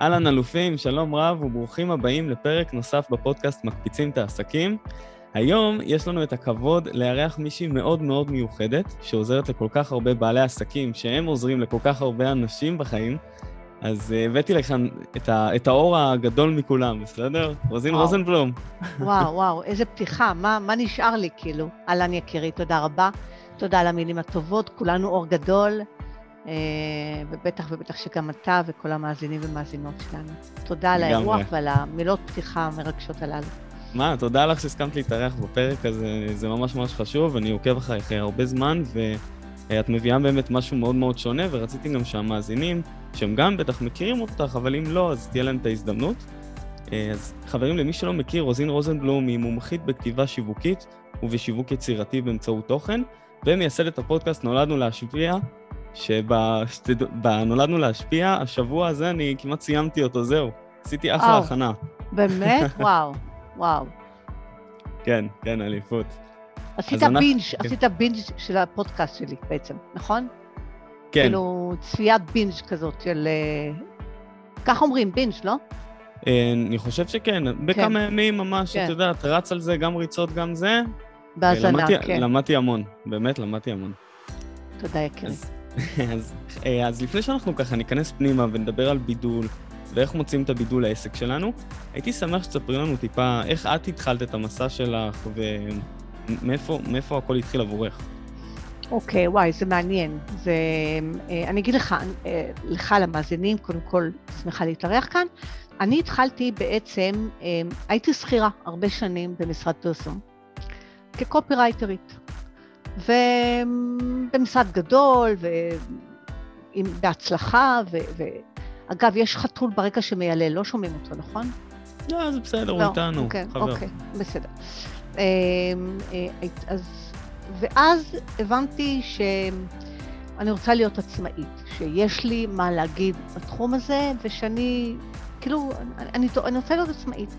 אהלן אלופים, שלום רב וברוכים הבאים לפרק נוסף בפודקאסט מקפיצים את העסקים. היום יש לנו את הכבוד לארח מישהי מאוד מאוד מיוחדת, שעוזרת לכל כך הרבה בעלי עסקים, שהם עוזרים לכל כך הרבה אנשים בחיים. אז uh, הבאתי לכאן את, ה, את האור הגדול מכולם, בסדר? רוזין וואו. רוזנבלום. וואו, וואו, איזה פתיחה, מה, מה נשאר לי כאילו? אהלן יקירי, תודה רבה. תודה על המילים הטובות, כולנו אור גדול. אה, ובטח ובטח שגם אתה וכל המאזינים ומאזינות שלנו. תודה על האירוח ועל המילות פתיחה המרגשות הללו. מה, תודה לך שהסכמת להתארח בפרק הזה, זה ממש ממש חשוב, אני עוקב אחריך הרבה זמן, ואת מביאה באמת משהו מאוד מאוד שונה, ורציתי גם שהמאזינים, שהם גם בטח מכירים אותך, אבל אם לא, אז תהיה להם את ההזדמנות. אה, אז חברים, למי שלא מכיר, רוזין רוזנבלום היא מומחית בכתיבה שיווקית ובשיווק יצירתי באמצעות תוכן, ומייסדת הפודקאסט נולדנו להשפיע, שבנולדנו להשפיע, השבוע הזה אני כמעט סיימתי אותו, זהו. עשיתי אחלה הכנה. באמת? וואו, וואו. כן, כן, אליפות. עשית בינג', כן. עשית בינג' של הפודקאסט שלי בעצם, נכון? כן. כאילו, צפיית בינג' כזאת של... אה, כך אומרים, בינג', לא? אה, אני חושב שכן, בכמה כן. ימים ממש, כן. את יודעת, רץ על זה, גם ריצות, גם זה. בהאזנה, כן. למדתי המון, באמת למדתי המון. תודה, יקירי. אז, אז, אה, אז לפני שאנחנו ככה ניכנס פנימה ונדבר על בידול, ואיך מוצאים את הבידול לעסק שלנו, הייתי שמח שתספרי לנו טיפה איך את התחלת את המסע שלך ומאיפה הכל התחיל עבורך. אוקיי, okay, וואי, זה מעניין. זה, אה, אני אגיד לך, אה, לך למאזינים, קודם כל, שמחה להתארח כאן. אני התחלתי בעצם, הייתי שכירה הרבה שנים במשרד פרסום, כקופירייטרית. ובמשרד גדול, ובהצלחה, ו... אגב, יש חתול ברקע שמיילל, לא שומעים אותו, נכון? לא, זה בסדר, הוא לא, איתנו, אוקיי, חבר. אוקיי, בסדר. אמ, אה, אז, ואז הבנתי שאני רוצה להיות עצמאית, שיש לי מה להגיד בתחום הזה, ושאני, כאילו, אני, אני רוצה להיות עצמאית.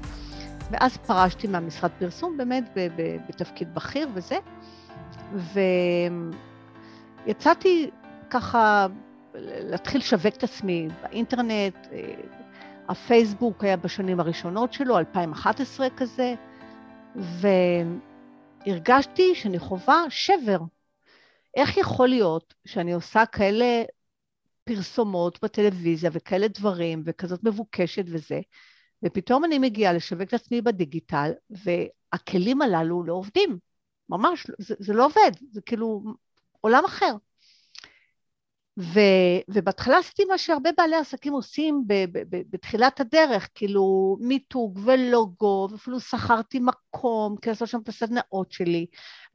ואז פרשתי מהמשרד פרסום, באמת, בתפקיד בכיר וזה, ויצאתי ככה להתחיל לשווק את עצמי באינטרנט, אה, הפייסבוק היה בשנים הראשונות שלו, 2011 כזה, והרגשתי שאני חווה שבר. איך יכול להיות שאני עושה כאלה פרסומות בטלוויזיה וכאלה דברים, וכזאת מבוקשת וזה, ופתאום אני מגיעה לשווק את עצמי בדיגיטל, והכלים הללו לא עובדים. ממש, זה, זה לא עובד, זה כאילו עולם אחר. ו, ובהתחלה עשיתי מה שהרבה בעלי עסקים עושים ב, ב, ב, בתחילת הדרך, כאילו מיתוג ולוגו, ואפילו שכרתי מקום כדי לעשות שם את הסדנאות שלי,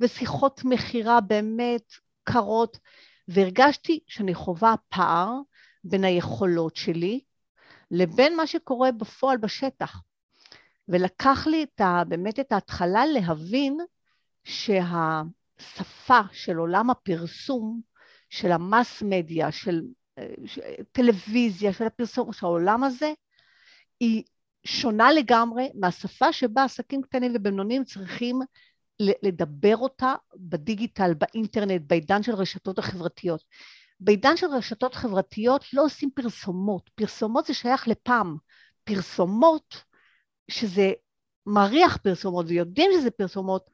ושיחות מכירה באמת קרות, והרגשתי שאני חווה פער בין היכולות שלי לבין מה שקורה בפועל בשטח. ולקח לי את ה, באמת את ההתחלה להבין שהשפה של עולם הפרסום, של המס מדיה, של, של טלוויזיה, של הפרסום, של העולם הזה, היא שונה לגמרי מהשפה שבה עסקים קטנים ובינוניים צריכים לדבר אותה בדיגיטל, באינטרנט, בעידן של רשתות החברתיות. בעידן של רשתות חברתיות לא עושים פרסומות, פרסומות זה שייך לפעם, פרסומות שזה מריח פרסומות ויודעים שזה פרסומות,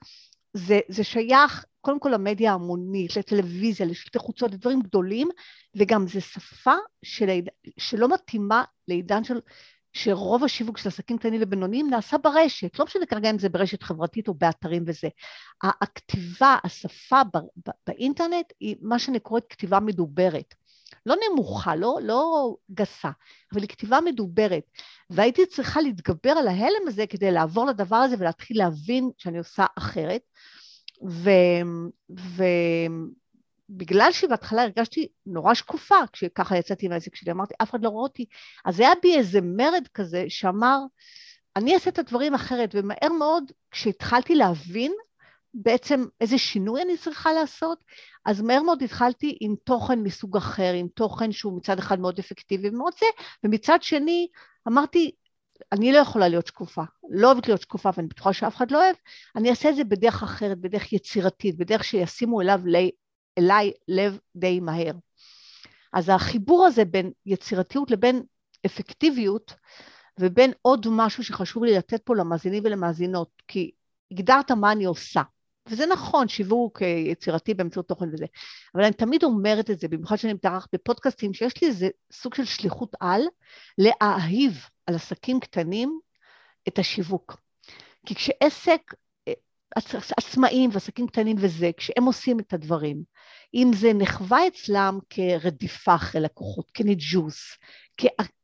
זה, זה שייך קודם כל למדיה ההמונית, לטלוויזיה, לשלטי חוצות, לדברים גדולים, וגם זו שפה של, שלא מתאימה לעידן של, שרוב השיווק של עסקים קטנים ובינוניים נעשה ברשת, לא משנה כרגע אם זה ברשת חברתית או באתרים וזה. הכתיבה, השפה באינטרנט היא מה שאני קוראת כתיבה מדוברת. לא נמוכה, לא, לא גסה, אבל היא כתיבה מדוברת. והייתי צריכה להתגבר על ההלם הזה כדי לעבור לדבר הזה ולהתחיל להבין שאני עושה אחרת. ובגלל שבהתחלה הרגשתי נורא שקופה, כשככה יצאתי מהעסק שלי, אמרתי, אף אחד לא רואה אותי, אז היה בי איזה מרד כזה שאמר, אני אעשה את הדברים אחרת, ומהר מאוד, כשהתחלתי להבין בעצם איזה שינוי אני צריכה לעשות, אז מהר מאוד התחלתי עם תוכן מסוג אחר, עם תוכן שהוא מצד אחד מאוד אפקטיבי ומאוד זה, ומצד שני אמרתי, אני לא יכולה להיות שקופה, לא אוהבת להיות שקופה ואני בטוחה שאף אחד לא אוהב, אני אעשה את זה בדרך אחרת, בדרך יצירתית, בדרך שישימו אליו, אליי לב די מהר. אז החיבור הזה בין יצירתיות לבין אפקטיביות, ובין עוד משהו שחשוב לי לתת פה למאזינים ולמאזינות, כי הגדרת מה אני עושה. וזה נכון, שיווק יצירתי באמצעות תוכן וזה, אבל אני תמיד אומרת את זה, במיוחד שאני מתארחת בפודקאסטים, שיש לי איזה סוג של שליחות על, להאהיב על עסקים קטנים את השיווק. כי כשעסק, אה, עצמאים ועסקים קטנים וזה, כשהם עושים את הדברים, אם זה נחווה אצלם כרדיפה אחרי לקוחות, כניג'וס,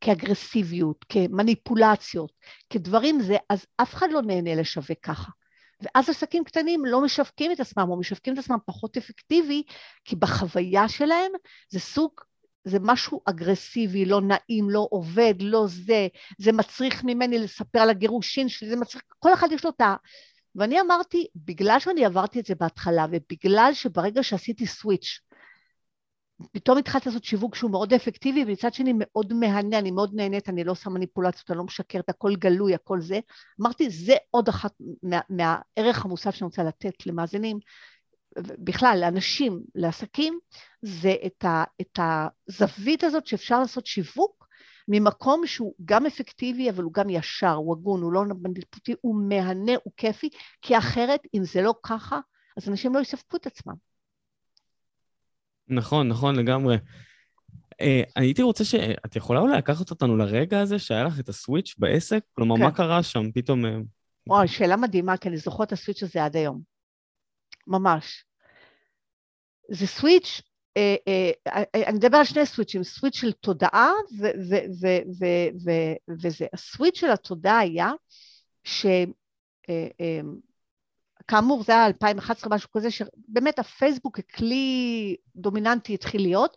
כאגרסיביות, כמניפולציות, כדברים זה, אז אף אחד לא נהנה לשווק ככה. ואז עסקים קטנים לא משווקים את עצמם, או משווקים את עצמם פחות אפקטיבי, כי בחוויה שלהם זה סוג, זה משהו אגרסיבי, לא נעים, לא עובד, לא זה, זה מצריך ממני לספר על הגירושין שלי, זה מצריך, כל אחד יש לו את ה... ואני אמרתי, בגלל שאני עברתי את זה בהתחלה, ובגלל שברגע שעשיתי סוויץ', פתאום התחלתי לעשות שיווק שהוא מאוד אפקטיבי, ומצד שני מאוד מהנה, אני מאוד נהנית, אני לא עושה מניפולציות, אני לא משקרת, הכל גלוי, הכל זה. אמרתי, זה עוד אחת מה, מהערך המוסף שאני רוצה לתת למאזינים, בכלל, לאנשים, לעסקים, זה את, ה, את הזווית הזאת שאפשר לעשות שיווק ממקום שהוא גם אפקטיבי, אבל הוא גם ישר, הוא הגון, הוא לא מניפולטיבי, הוא מהנה, הוא כיפי, כי אחרת, אם זה לא ככה, אז אנשים לא יספקו את עצמם. נכון, נכון לגמרי. Uh, הייתי רוצה ש... את יכולה אולי לקחת אותנו לרגע הזה שהיה לך את הסוויץ' בעסק? כלומר, כן. מה קרה שם פתאום? אה, וואי, שאלה מדהימה, כי אני זוכרת את הסוויץ' הזה עד היום. ממש. זה סוויץ', אה, אה, אה, אני מדבר על שני סוויצ'ים, סוויץ' של תודעה וזה. הסוויץ' של התודעה היה ש... אה, אה, כאמור, זה היה 2011, משהו כזה, שבאמת הפייסבוק ככלי דומיננטי התחיל להיות,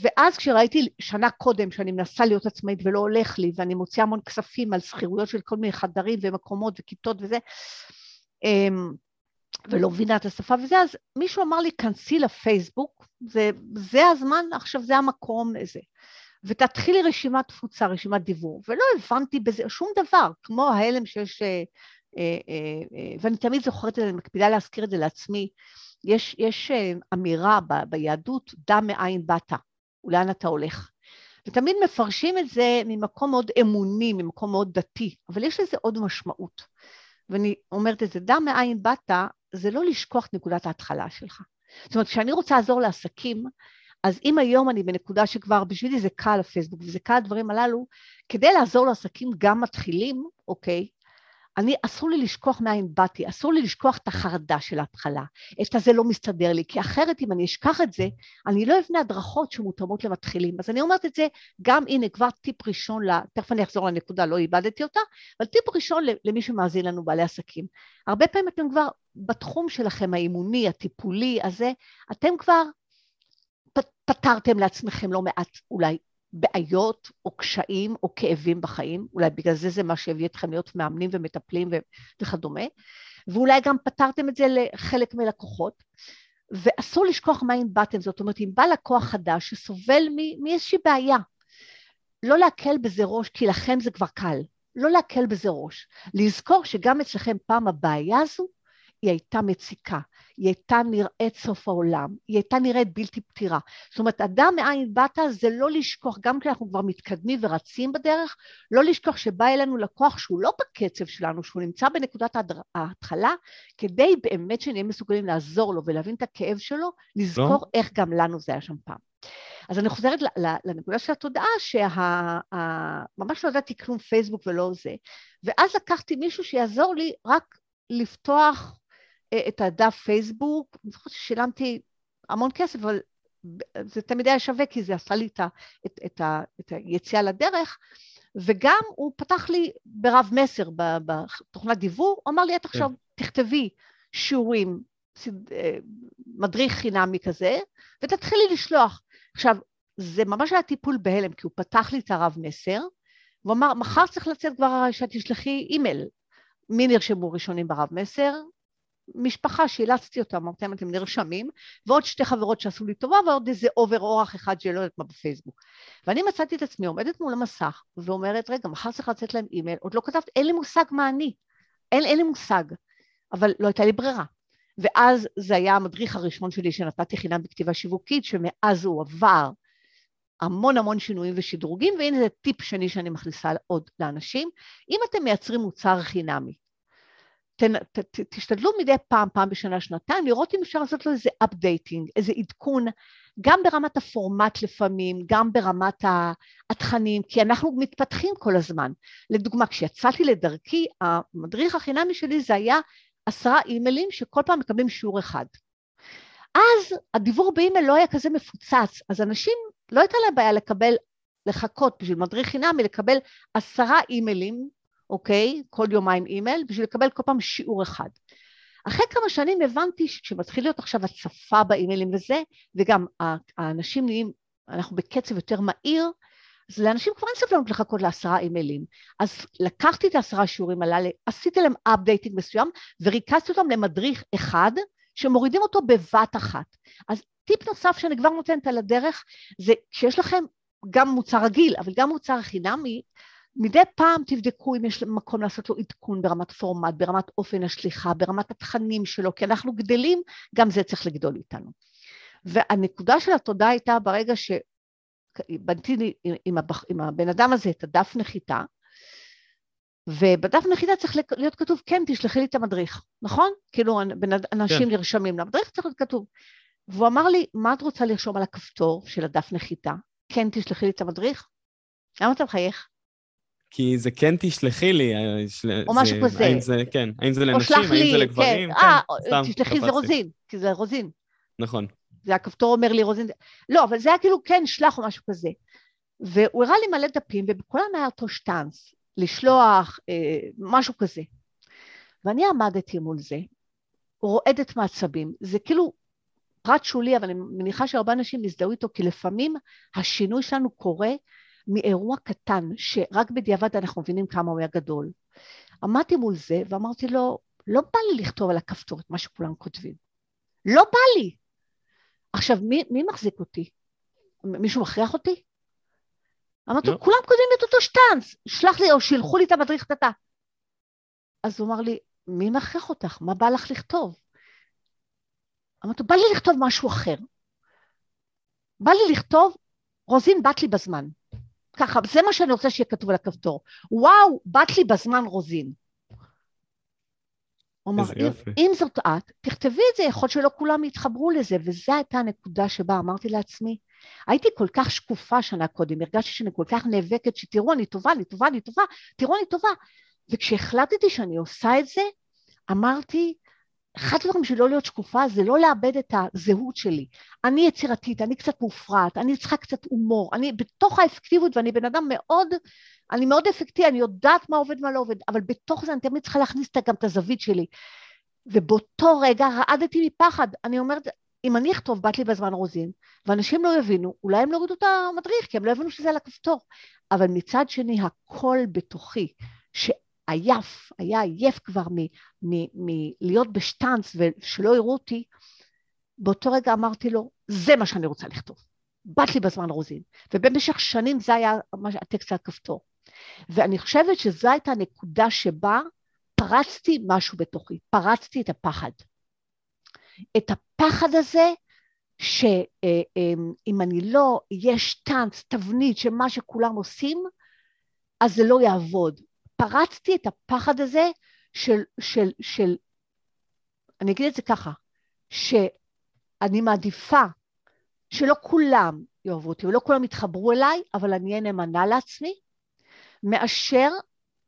ואז כשראיתי שנה קודם שאני מנסה להיות עצמאית ולא הולך לי, ואני מוציאה המון כספים על שכירויות של כל מיני חדרים ומקומות וכיתות וזה, אמ, ולא מבינה את השפה וזה, אז מישהו אמר לי, כנסי לפייסבוק, זה, זה הזמן, עכשיו זה המקום, זה. ותתחילי רשימת תפוצה, רשימת דיבור, ולא הבנתי בזה שום דבר, כמו ההלם שיש אה, ואני תמיד זוכרת את זה, אני מקפידה להזכיר את זה לעצמי, יש, יש אמירה ב, ביהדות, דע מאין באת, ולאן אתה הולך. ותמיד מפרשים את זה ממקום מאוד אמוני, ממקום מאוד דתי, אבל יש לזה עוד משמעות. ואני אומרת את זה, דע מאין באת, זה לא לשכוח נקודת ההתחלה שלך. זאת אומרת, כשאני רוצה לעזור לעסקים, אז אם היום אני בנקודה שכבר בשבילי זה קל הפייסבוק וזה קל הדברים הללו, כדי לעזור לעסקים גם מתחילים, אוקיי, אני, אסור לי לשכוח מאין באתי, אסור לי לשכוח את החרדה של ההתחלה, את הזה לא מסתדר לי, כי אחרת אם אני אשכח את זה, אני לא אבנה הדרכות שמותאמות למתחילים. אז אני אומרת את זה, גם הנה כבר טיפ ראשון, לה, תכף אני אחזור לנקודה, לא איבדתי אותה, אבל טיפ ראשון למי שמאזין לנו, בעלי עסקים. הרבה פעמים אתם כבר בתחום שלכם, האימוני, הטיפולי הזה, אתם כבר פתרתם לעצמכם לא מעט אולי בעיות או קשיים או כאבים בחיים, אולי בגלל זה זה מה שהביא אתכם להיות מאמנים ומטפלים וכדומה, ואולי גם פתרתם את זה לחלק מלקוחות, ואסור לשכוח מאין באתם, זאת אומרת, אם בא לקוח חדש שסובל מאיזושהי בעיה, לא להקל בזה ראש, כי לכם זה כבר קל, לא להקל בזה ראש, לזכור שגם אצלכם פעם הבעיה הזו היא הייתה מציקה, היא הייתה נראית סוף העולם, היא הייתה נראית בלתי פתירה. זאת אומרת, אדם מאין באת זה לא לשכוח, גם כשאנחנו כבר מתקדמים ורצים בדרך, לא לשכוח שבא אלינו לקוח שהוא לא בקצב שלנו, שהוא נמצא בנקודת ההתחלה, כדי באמת שנהיה מסוגלים לעזור לו ולהבין את הכאב שלו, לזכור לא. איך גם לנו זה היה שם פעם. אז אני חוזרת לנקודה של התודעה, שממש לא ידעתי כלום פייסבוק ולא זה, ואז לקחתי מישהו שיעזור לי רק לפתוח את הדף פייסבוק, אני זוכרת ששילמתי המון כסף, אבל זה תמיד היה שווה, כי זה עשה לי את, ה, את, את, ה, את היציאה לדרך, וגם הוא פתח לי ברב מסר בתוכנת דיבור, הוא אמר לי, את עכשיו כן. תכתבי שיעורים, אה, מדריך חינמי כזה, ותתחילי לשלוח. עכשיו, זה ממש היה טיפול בהלם, כי הוא פתח לי את הרב מסר, והוא אמר, מחר צריך לצאת כבר שאת תשלחי אימייל. מי נרשמו ראשונים ברב מסר? משפחה שאילצתי אותם, אמרתי להם, אתם נרשמים, ועוד שתי חברות שעשו לי טובה, ועוד איזה אובר אורח אחד שלא יודעת מה בפייסבוק. ואני מצאתי את עצמי עומדת מול המסך, ואומרת, רגע, מחר צריך לצאת להם אימייל, עוד לא כתבת, אין לי מושג מה אני. אין, אין לי מושג. אבל לא הייתה לי ברירה. ואז זה היה המדריך הראשון שלי שנתתי חינם בכתיבה שיווקית, שמאז הוא עבר המון המון שינויים ושדרוגים, והנה זה טיפ שני שאני מכניסה עוד לאנשים. אם אתם מייצרים מוצר חינמי, ת, ת, תשתדלו מדי פעם, פעם בשנה, שנתיים, לראות אם אפשר לעשות לו איזה updating, איזה עדכון, גם ברמת הפורמט לפעמים, גם ברמת התכנים, כי אנחנו מתפתחים כל הזמן. לדוגמה, כשיצאתי לדרכי, המדריך החינמי שלי זה היה עשרה אימיילים שכל פעם מקבלים שיעור אחד. אז הדיבור באימייל לא היה כזה מפוצץ, אז אנשים, לא הייתה להם בעיה לקבל, לחכות בשביל מדריך חינמי, לקבל עשרה אימיילים, אוקיי? כל יומיים אימייל, בשביל לקבל כל פעם שיעור אחד. אחרי כמה שנים הבנתי שכשמתחיל להיות עכשיו הצפה באימיילים וזה, וגם האנשים נהיים, אנחנו בקצב יותר מהיר, אז לאנשים כבר אין סבלנות לחכות לעשרה אימיילים. אז לקחתי את העשרה שיעורים הללו, עשיתי להם updating מסוים, וריכזתי אותם למדריך אחד, שמורידים אותו בבת אחת. אז טיפ נוסף שאני כבר נותנת על הדרך, זה שיש לכם גם מוצר רגיל, אבל גם מוצר חינמי, מדי פעם תבדקו אם יש מקום לעשות לו עדכון ברמת פורמט, ברמת אופן השליחה, ברמת התכנים שלו, כי אנחנו גדלים, גם זה צריך לגדול איתנו. והנקודה של התודה הייתה ברגע שבנתי עם, הבח, עם הבן אדם הזה את הדף נחיתה, ובדף נחיתה צריך להיות כתוב, כן, תשלחי לי את המדריך, נכון? כאילו, אנשים כן. נרשמים למדריך, צריך להיות כתוב. והוא אמר לי, מה את רוצה לרשום על הכפתור של הדף נחיתה? כן, תשלחי לי את המדריך? למה אתה מחייך? כי זה כן תשלחי לי. אה, או זה, משהו כזה. האם זה, כן, האם זה לנשים, האם לי, זה לגברים, כן. אה, כן, תשלחי זה רוזין, כי זה רוזין. נכון. זה הכפתור אומר לי רוזין. לא, אבל זה היה כאילו כן, שלח או משהו כזה. והוא הראה לי מלא דפים, ובכולם היה אותו שטאנץ, לשלוח, אה, משהו כזה. ואני עמדתי מול זה, רועדת מעצבים. זה כאילו פרט שולי, אבל אני מניחה שהרבה אנשים יזדהו איתו, כי לפעמים השינוי שלנו קורה מאירוע קטן, שרק בדיעבד אנחנו מבינים כמה הוא היה גדול. עמדתי מול זה ואמרתי לו, לא בא לי לכתוב על הכפתור את מה שכולם כותבים. לא בא לי. עכשיו, מי, מי מחזיק אותי? מישהו מכריח אותי? אמרתי לו, לא. כולם כותבים את אותו שטאנץ, שלח לי או שילחו לי את המדריך תתה. אז הוא אמר לי, מי מכריח אותך? מה בא לך לכתוב? אמרתי לו, בא לי לכתוב משהו אחר. בא לי לכתוב, רוזין בת לי בזמן. ככה, זה מה שאני רוצה שיהיה כתוב על הכפתור. וואו, בת לי בזמן רוזין. אמר, אם, אם זאת את, תכתבי את זה, יכול שלא כולם יתחברו לזה, וזו הייתה הנקודה שבה אמרתי לעצמי, הייתי כל כך שקופה שנה קודם, הרגשתי שאני כל כך נאבקת, שתראו, אני טובה, אני טובה, אני טובה, תראו, אני טובה. וכשהחלטתי שאני עושה את זה, אמרתי, אחד הדברים של לא להיות שקופה זה לא לאבד את הזהות שלי. אני יצירתית, אני קצת מופרעת, אני צריכה קצת הומור, אני בתוך האפקטיביות ואני בן אדם מאוד, אני מאוד אפקטיבי, אני יודעת מה עובד ומה לא עובד, אבל בתוך זה אני תמיד צריכה להכניס גם את הזווית שלי. ובאותו רגע רעדתי מפחד, אני אומרת, אם אני אכתוב בת לי בזמן רוזין, ואנשים לא יבינו, אולי הם לא יורידו את המדריך, כי הם לא יבינו שזה על הכפתור. אבל מצד שני, הקול בתוכי. עייף, היה עייף כבר מלהיות בשטאנץ ושלא יראו אותי, באותו רגע אמרתי לו, זה מה שאני רוצה לכתוב. בת לי בזמן רוזין. ובמשך שנים זה היה הטקסט על הכפתור. ואני חושבת שזו הייתה הנקודה שבה פרצתי משהו בתוכי, פרצתי את הפחד. את הפחד הזה שאם אני לא אהיה שטאנץ, תבנית של מה שכולם עושים, אז זה לא יעבוד. פרצתי את הפחד הזה של, של, של, אני אגיד את זה ככה, שאני מעדיפה שלא כולם יאהבו אותי ולא כולם יתחברו אליי, אבל אני אהיה נאמנה לעצמי, מאשר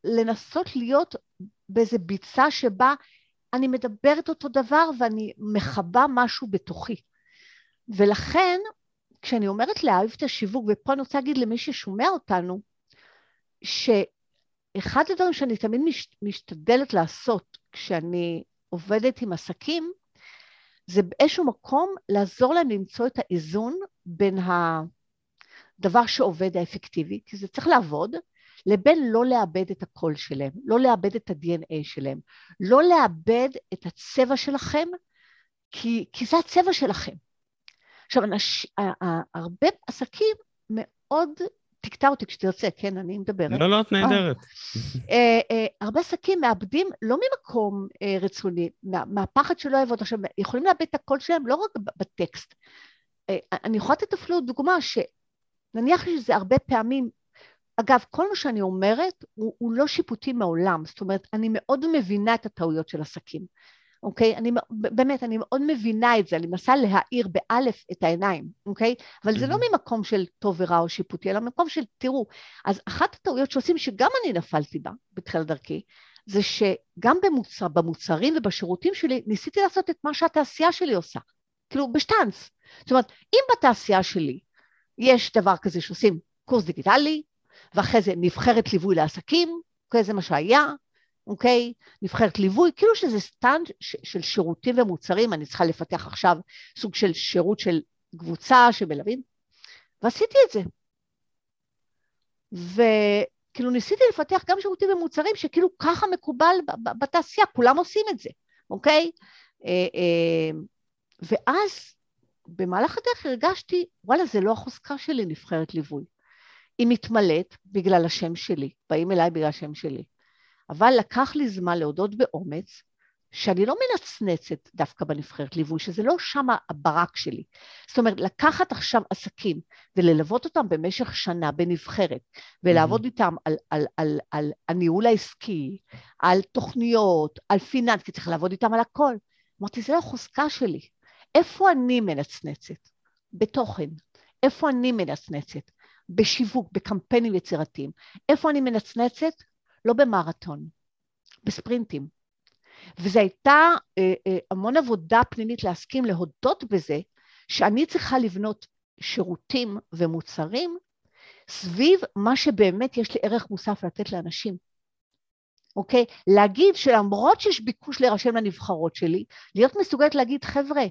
לנסות להיות באיזה ביצה שבה אני מדברת אותו דבר ואני מכבה משהו בתוכי. ולכן, כשאני אומרת להאהב את השיווק, ופה אני רוצה להגיד למי ששומע אותנו, ש... אחד הדברים שאני תמיד מש, משתדלת לעשות כשאני עובדת עם עסקים, זה באיזשהו מקום לעזור להם למצוא את האיזון בין הדבר שעובד האפקטיבי, כי זה צריך לעבוד, לבין לא לאבד את הקול שלהם, לא לאבד את ה-DNA שלהם, לא לאבד את הצבע שלכם, כי, כי זה הצבע שלכם. עכשיו, אנש, הרבה עסקים מאוד, תקטע אותי כשתרצה, כן, אני מדברת. לא, לא, את נהדרת. אה, אה, הרבה עסקים מאבדים לא ממקום אה, רצוני, מה, מהפחד שלא יעבוד. עכשיו, יכולים לאבד את הקול שלהם לא רק בטקסט. אני יכולה לתת אפילו דוגמה שנניח שזה הרבה פעמים אגב, כל מה שאני אומרת הוא, הוא לא שיפוטי מעולם, זאת אומרת, אני מאוד מבינה את הטעויות של עסקים, אוקיי? אני, באמת, אני מאוד מבינה את זה, אני מנסה להאיר באלף את העיניים, אוקיי? אבל זה לא ממקום של טוב ורע או שיפוטי, אלא ממקום של, תראו, אז אחת הטעויות שעושים, שגם אני נפלתי בה בתחילת דרכי, זה שגם במוצר, במוצרים ובשירותים שלי, ניסיתי לעשות את מה שהתעשייה שלי עושה, כאילו בשטאנץ. זאת אומרת, אם בתעשייה שלי יש דבר כזה שעושים קורס דיגיטלי, ואחרי זה נבחרת ליווי לעסקים, אוקיי, זה מה שהיה, אוקיי? נבחרת ליווי, כאילו שזה סטנד של שירותים ומוצרים, אני צריכה לפתח עכשיו סוג של שירות של קבוצה שמלווים, ועשיתי את זה. וכאילו ניסיתי לפתח גם שירותים ומוצרים שכאילו ככה מקובל בתעשייה, כולם עושים את זה, אוקיי? אה, אה, ואז במהלך הדרך הרגשתי, וואלה, זה לא החוזקה שלי, נבחרת ליווי. היא מתמלאת בגלל השם שלי, באים אליי בגלל השם שלי. אבל לקח לי זמן להודות באומץ שאני לא מנצנצת דווקא בנבחרת ליווי, שזה לא שם הברק שלי. זאת אומרת, לקחת עכשיו עסקים וללוות אותם במשך שנה בנבחרת, ולעבוד mm-hmm. איתם על, על, על, על, על הניהול העסקי, על תוכניות, על פיננס, כי צריך לעבוד איתם על הכל. אמרתי, זה החוזקה שלי. איפה אני מנצנצת? בתוכן. איפה אני מנצנצת? בשיווק, בקמפיינים יצירתיים. איפה אני מנצנצת? לא במרתון, בספרינטים. וזו הייתה אה, אה, המון עבודה פנימית להסכים להודות בזה שאני צריכה לבנות שירותים ומוצרים סביב מה שבאמת יש לי ערך מוסף לתת לאנשים. אוקיי? להגיד שלמרות שיש ביקוש להירשם לנבחרות שלי, להיות מסוגלת להגיד, חבר'ה,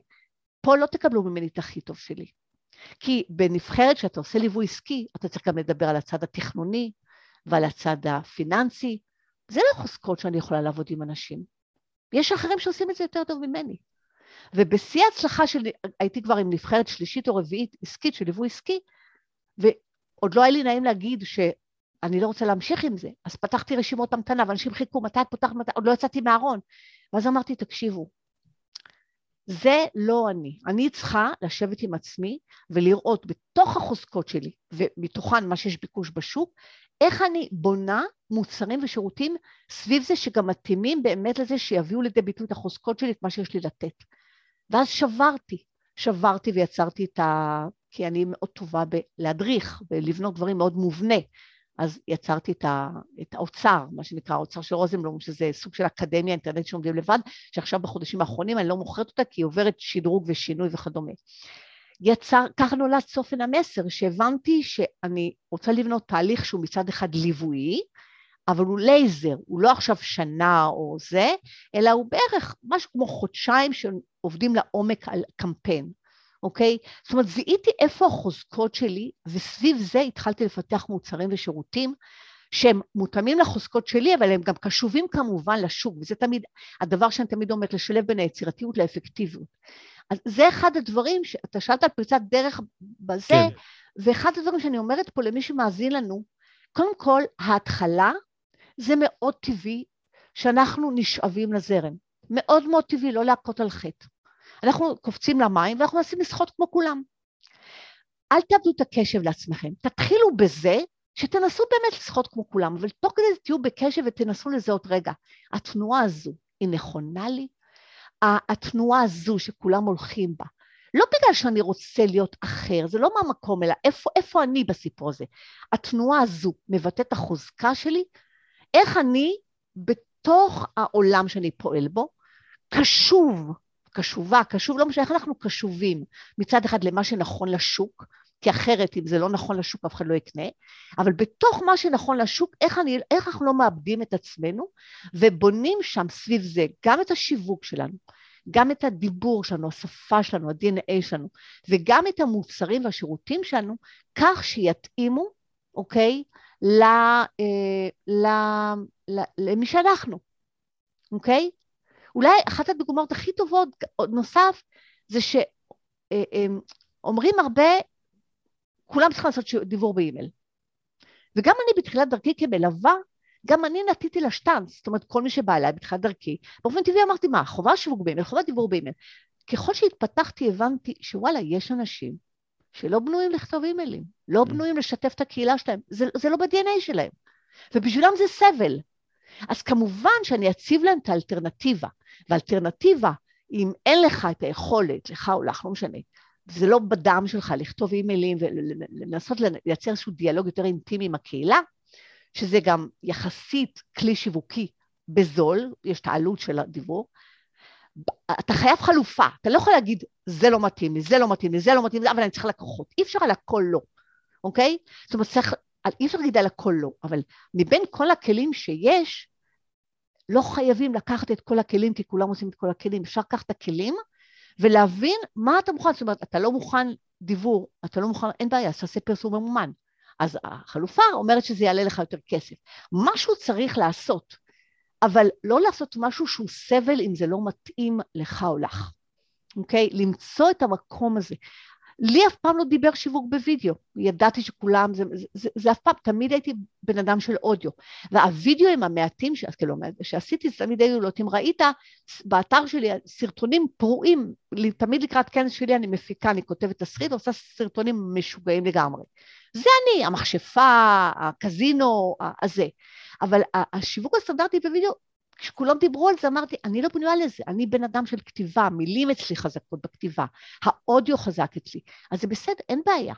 פה לא תקבלו ממני את הכי טוב שלי. כי בנבחרת שאתה עושה ליווי עסקי, אתה צריך גם לדבר על הצד התכנוני ועל הצד הפיננסי. זה לא חוזקות שאני יכולה לעבוד עם אנשים. יש אחרים שעושים את זה יותר טוב ממני. ובשיא ההצלחה שלי, הייתי כבר עם נבחרת שלישית או רביעית עסקית של ליווי עסקי, ועוד לא היה לי נעים להגיד שאני לא רוצה להמשיך עם זה. אז פתחתי רשימות המתנה, ואנשים חיכו, מתי את פותחת, עוד לא יצאתי מהארון. ואז אמרתי, תקשיבו, זה לא אני. אני צריכה לשבת עם עצמי ולראות בתוך החוזקות שלי, ומתוכן מה שיש ביקוש בשוק, איך אני בונה מוצרים ושירותים סביב זה שגם מתאימים באמת לזה שיביאו לידי ביטוי את החוזקות שלי, את מה שיש לי לתת. ואז שברתי, שברתי ויצרתי את ה... כי אני מאוד טובה בלהדריך ולבנות דברים מאוד מובנה. אז יצרתי את, ה, את האוצר, מה שנקרא האוצר של רוזנבלום, שזה סוג של אקדמיה אינטרנט שעומדים לבד, שעכשיו בחודשים האחרונים אני לא מוכרת אותה כי היא עוברת שדרוג ושינוי וכדומה. יצר, ככה נולד צופן המסר, שהבנתי שאני רוצה לבנות תהליך שהוא מצד אחד ליווי, אבל הוא לייזר, הוא לא עכשיו שנה או זה, אלא הוא בערך משהו כמו חודשיים שעובדים לעומק על קמפיין. אוקיי? זאת אומרת, זיהיתי איפה החוזקות שלי, וסביב זה התחלתי לפתח מוצרים ושירותים שהם מותאמים לחוזקות שלי, אבל הם גם קשובים כמובן לשוק, וזה תמיד הדבר שאני תמיד אומרת, לשלב בין היצירתיות לאפקטיביות. אז זה אחד הדברים, שאתה שאלת על פריצת דרך בזה, כן. ואחד הדברים שאני אומרת פה למי שמאזין לנו, קודם כל, ההתחלה זה מאוד טבעי שאנחנו נשאבים לזרם. מאוד מאוד טבעי לא להכות על חטא. אנחנו קופצים למים ואנחנו מנסים לשחות כמו כולם. אל תאבדו את הקשב לעצמכם, תתחילו בזה שתנסו באמת לשחות כמו כולם, אבל תוך כדי זה תהיו בקשב ותנסו לזהות, רגע, התנועה הזו היא נכונה לי? התנועה הזו שכולם הולכים בה, לא בגלל שאני רוצה להיות אחר, זה לא מהמקום, אלא איפה, איפה אני בסיפור הזה. התנועה הזו מבטאת את החוזקה שלי, איך אני בתוך העולם שאני פועל בו, קשוב קשובה, קשוב, לא משנה איך אנחנו קשובים מצד אחד למה שנכון לשוק, כי אחרת אם זה לא נכון לשוק אף אחד לא יקנה, אבל בתוך מה שנכון לשוק, איך, אני, איך אנחנו לא מאבדים את עצמנו ובונים שם סביב זה גם את השיווק שלנו, גם את הדיבור שלנו, השפה שלנו, ה-DNA שלנו, וגם את המוצרים והשירותים שלנו, כך שיתאימו, אוקיי, ל, אה, ל, ל, למי שאנחנו, אוקיי? אולי אחת הדוגמאות הכי טובות, נוסף, זה שאומרים הרבה, כולם צריכים לעשות דיבור באימייל. וגם אני בתחילת דרכי כמלווה, גם אני נטיתי לשטאנץ, זאת אומרת, כל מי שבא אליי בתחילת דרכי, באופן טבעי אמרתי, מה, חובה שיווק באימייל, חובה דיבור באימייל. ככל שהתפתחתי הבנתי שוואלה, יש אנשים שלא בנויים לכתוב אימיילים, לא mm. בנויים לשתף את הקהילה שלהם, זה, זה לא ב-DNA שלהם, ובשבילם זה סבל. אז כמובן שאני אציב להם את האלטרנטיבה, והאלטרנטיבה, אם אין לך את היכולת, לך או לך, לא משנה, זה לא בדם שלך לכתוב אימיילים ולנסות לייצר איזשהו דיאלוג יותר אינטימי עם הקהילה, שזה גם יחסית כלי שיווקי בזול, יש את העלות של הדיבור, אתה חייב חלופה, אתה לא יכול להגיד, זה לא מתאים לי, זה לא מתאים לי, זה לא מתאים לי, אבל אני צריך לקוחות. אי אפשר על הכל לא, אוקיי? זאת אומרת, צריך, אי אפשר להגיד על הכל לא, אבל מבין כל הכלים שיש, לא חייבים לקחת את כל הכלים, כי כולם עושים את כל הכלים. אפשר לקחת את הכלים ולהבין מה אתה מוכן. זאת אומרת, אתה לא מוכן דיבור, אתה לא מוכן, אין בעיה, אז תעשה פרסום ממומן. אז החלופה אומרת שזה יעלה לך יותר כסף. משהו צריך לעשות. אבל לא לעשות משהו שהוא סבל אם זה לא מתאים לך או לך, אוקיי? למצוא את המקום הזה. לי אף פעם לא דיבר שיווק בווידאו, ידעתי שכולם, זה, זה, זה, זה אף פעם, תמיד הייתי בן אדם של אודיו. והווידאוים המעטים ש, כאילו, שעשיתי, תמיד היו לו, אם ראית באתר שלי סרטונים פרועים, תמיד לקראת כנס שלי אני מפיקה, אני כותבת תסריט, עושה סרטונים משוגעים לגמרי. זה אני, המכשפה, הקזינו, הזה. אבל השיווק הסטנדרטי בווידאו, כשכולם דיברו על זה, אמרתי, אני לא בנויה לזה, אני בן אדם של כתיבה, מילים אצלי חזקות בכתיבה, האודיו חזק אצלי, אז זה בסדר, אין בעיה.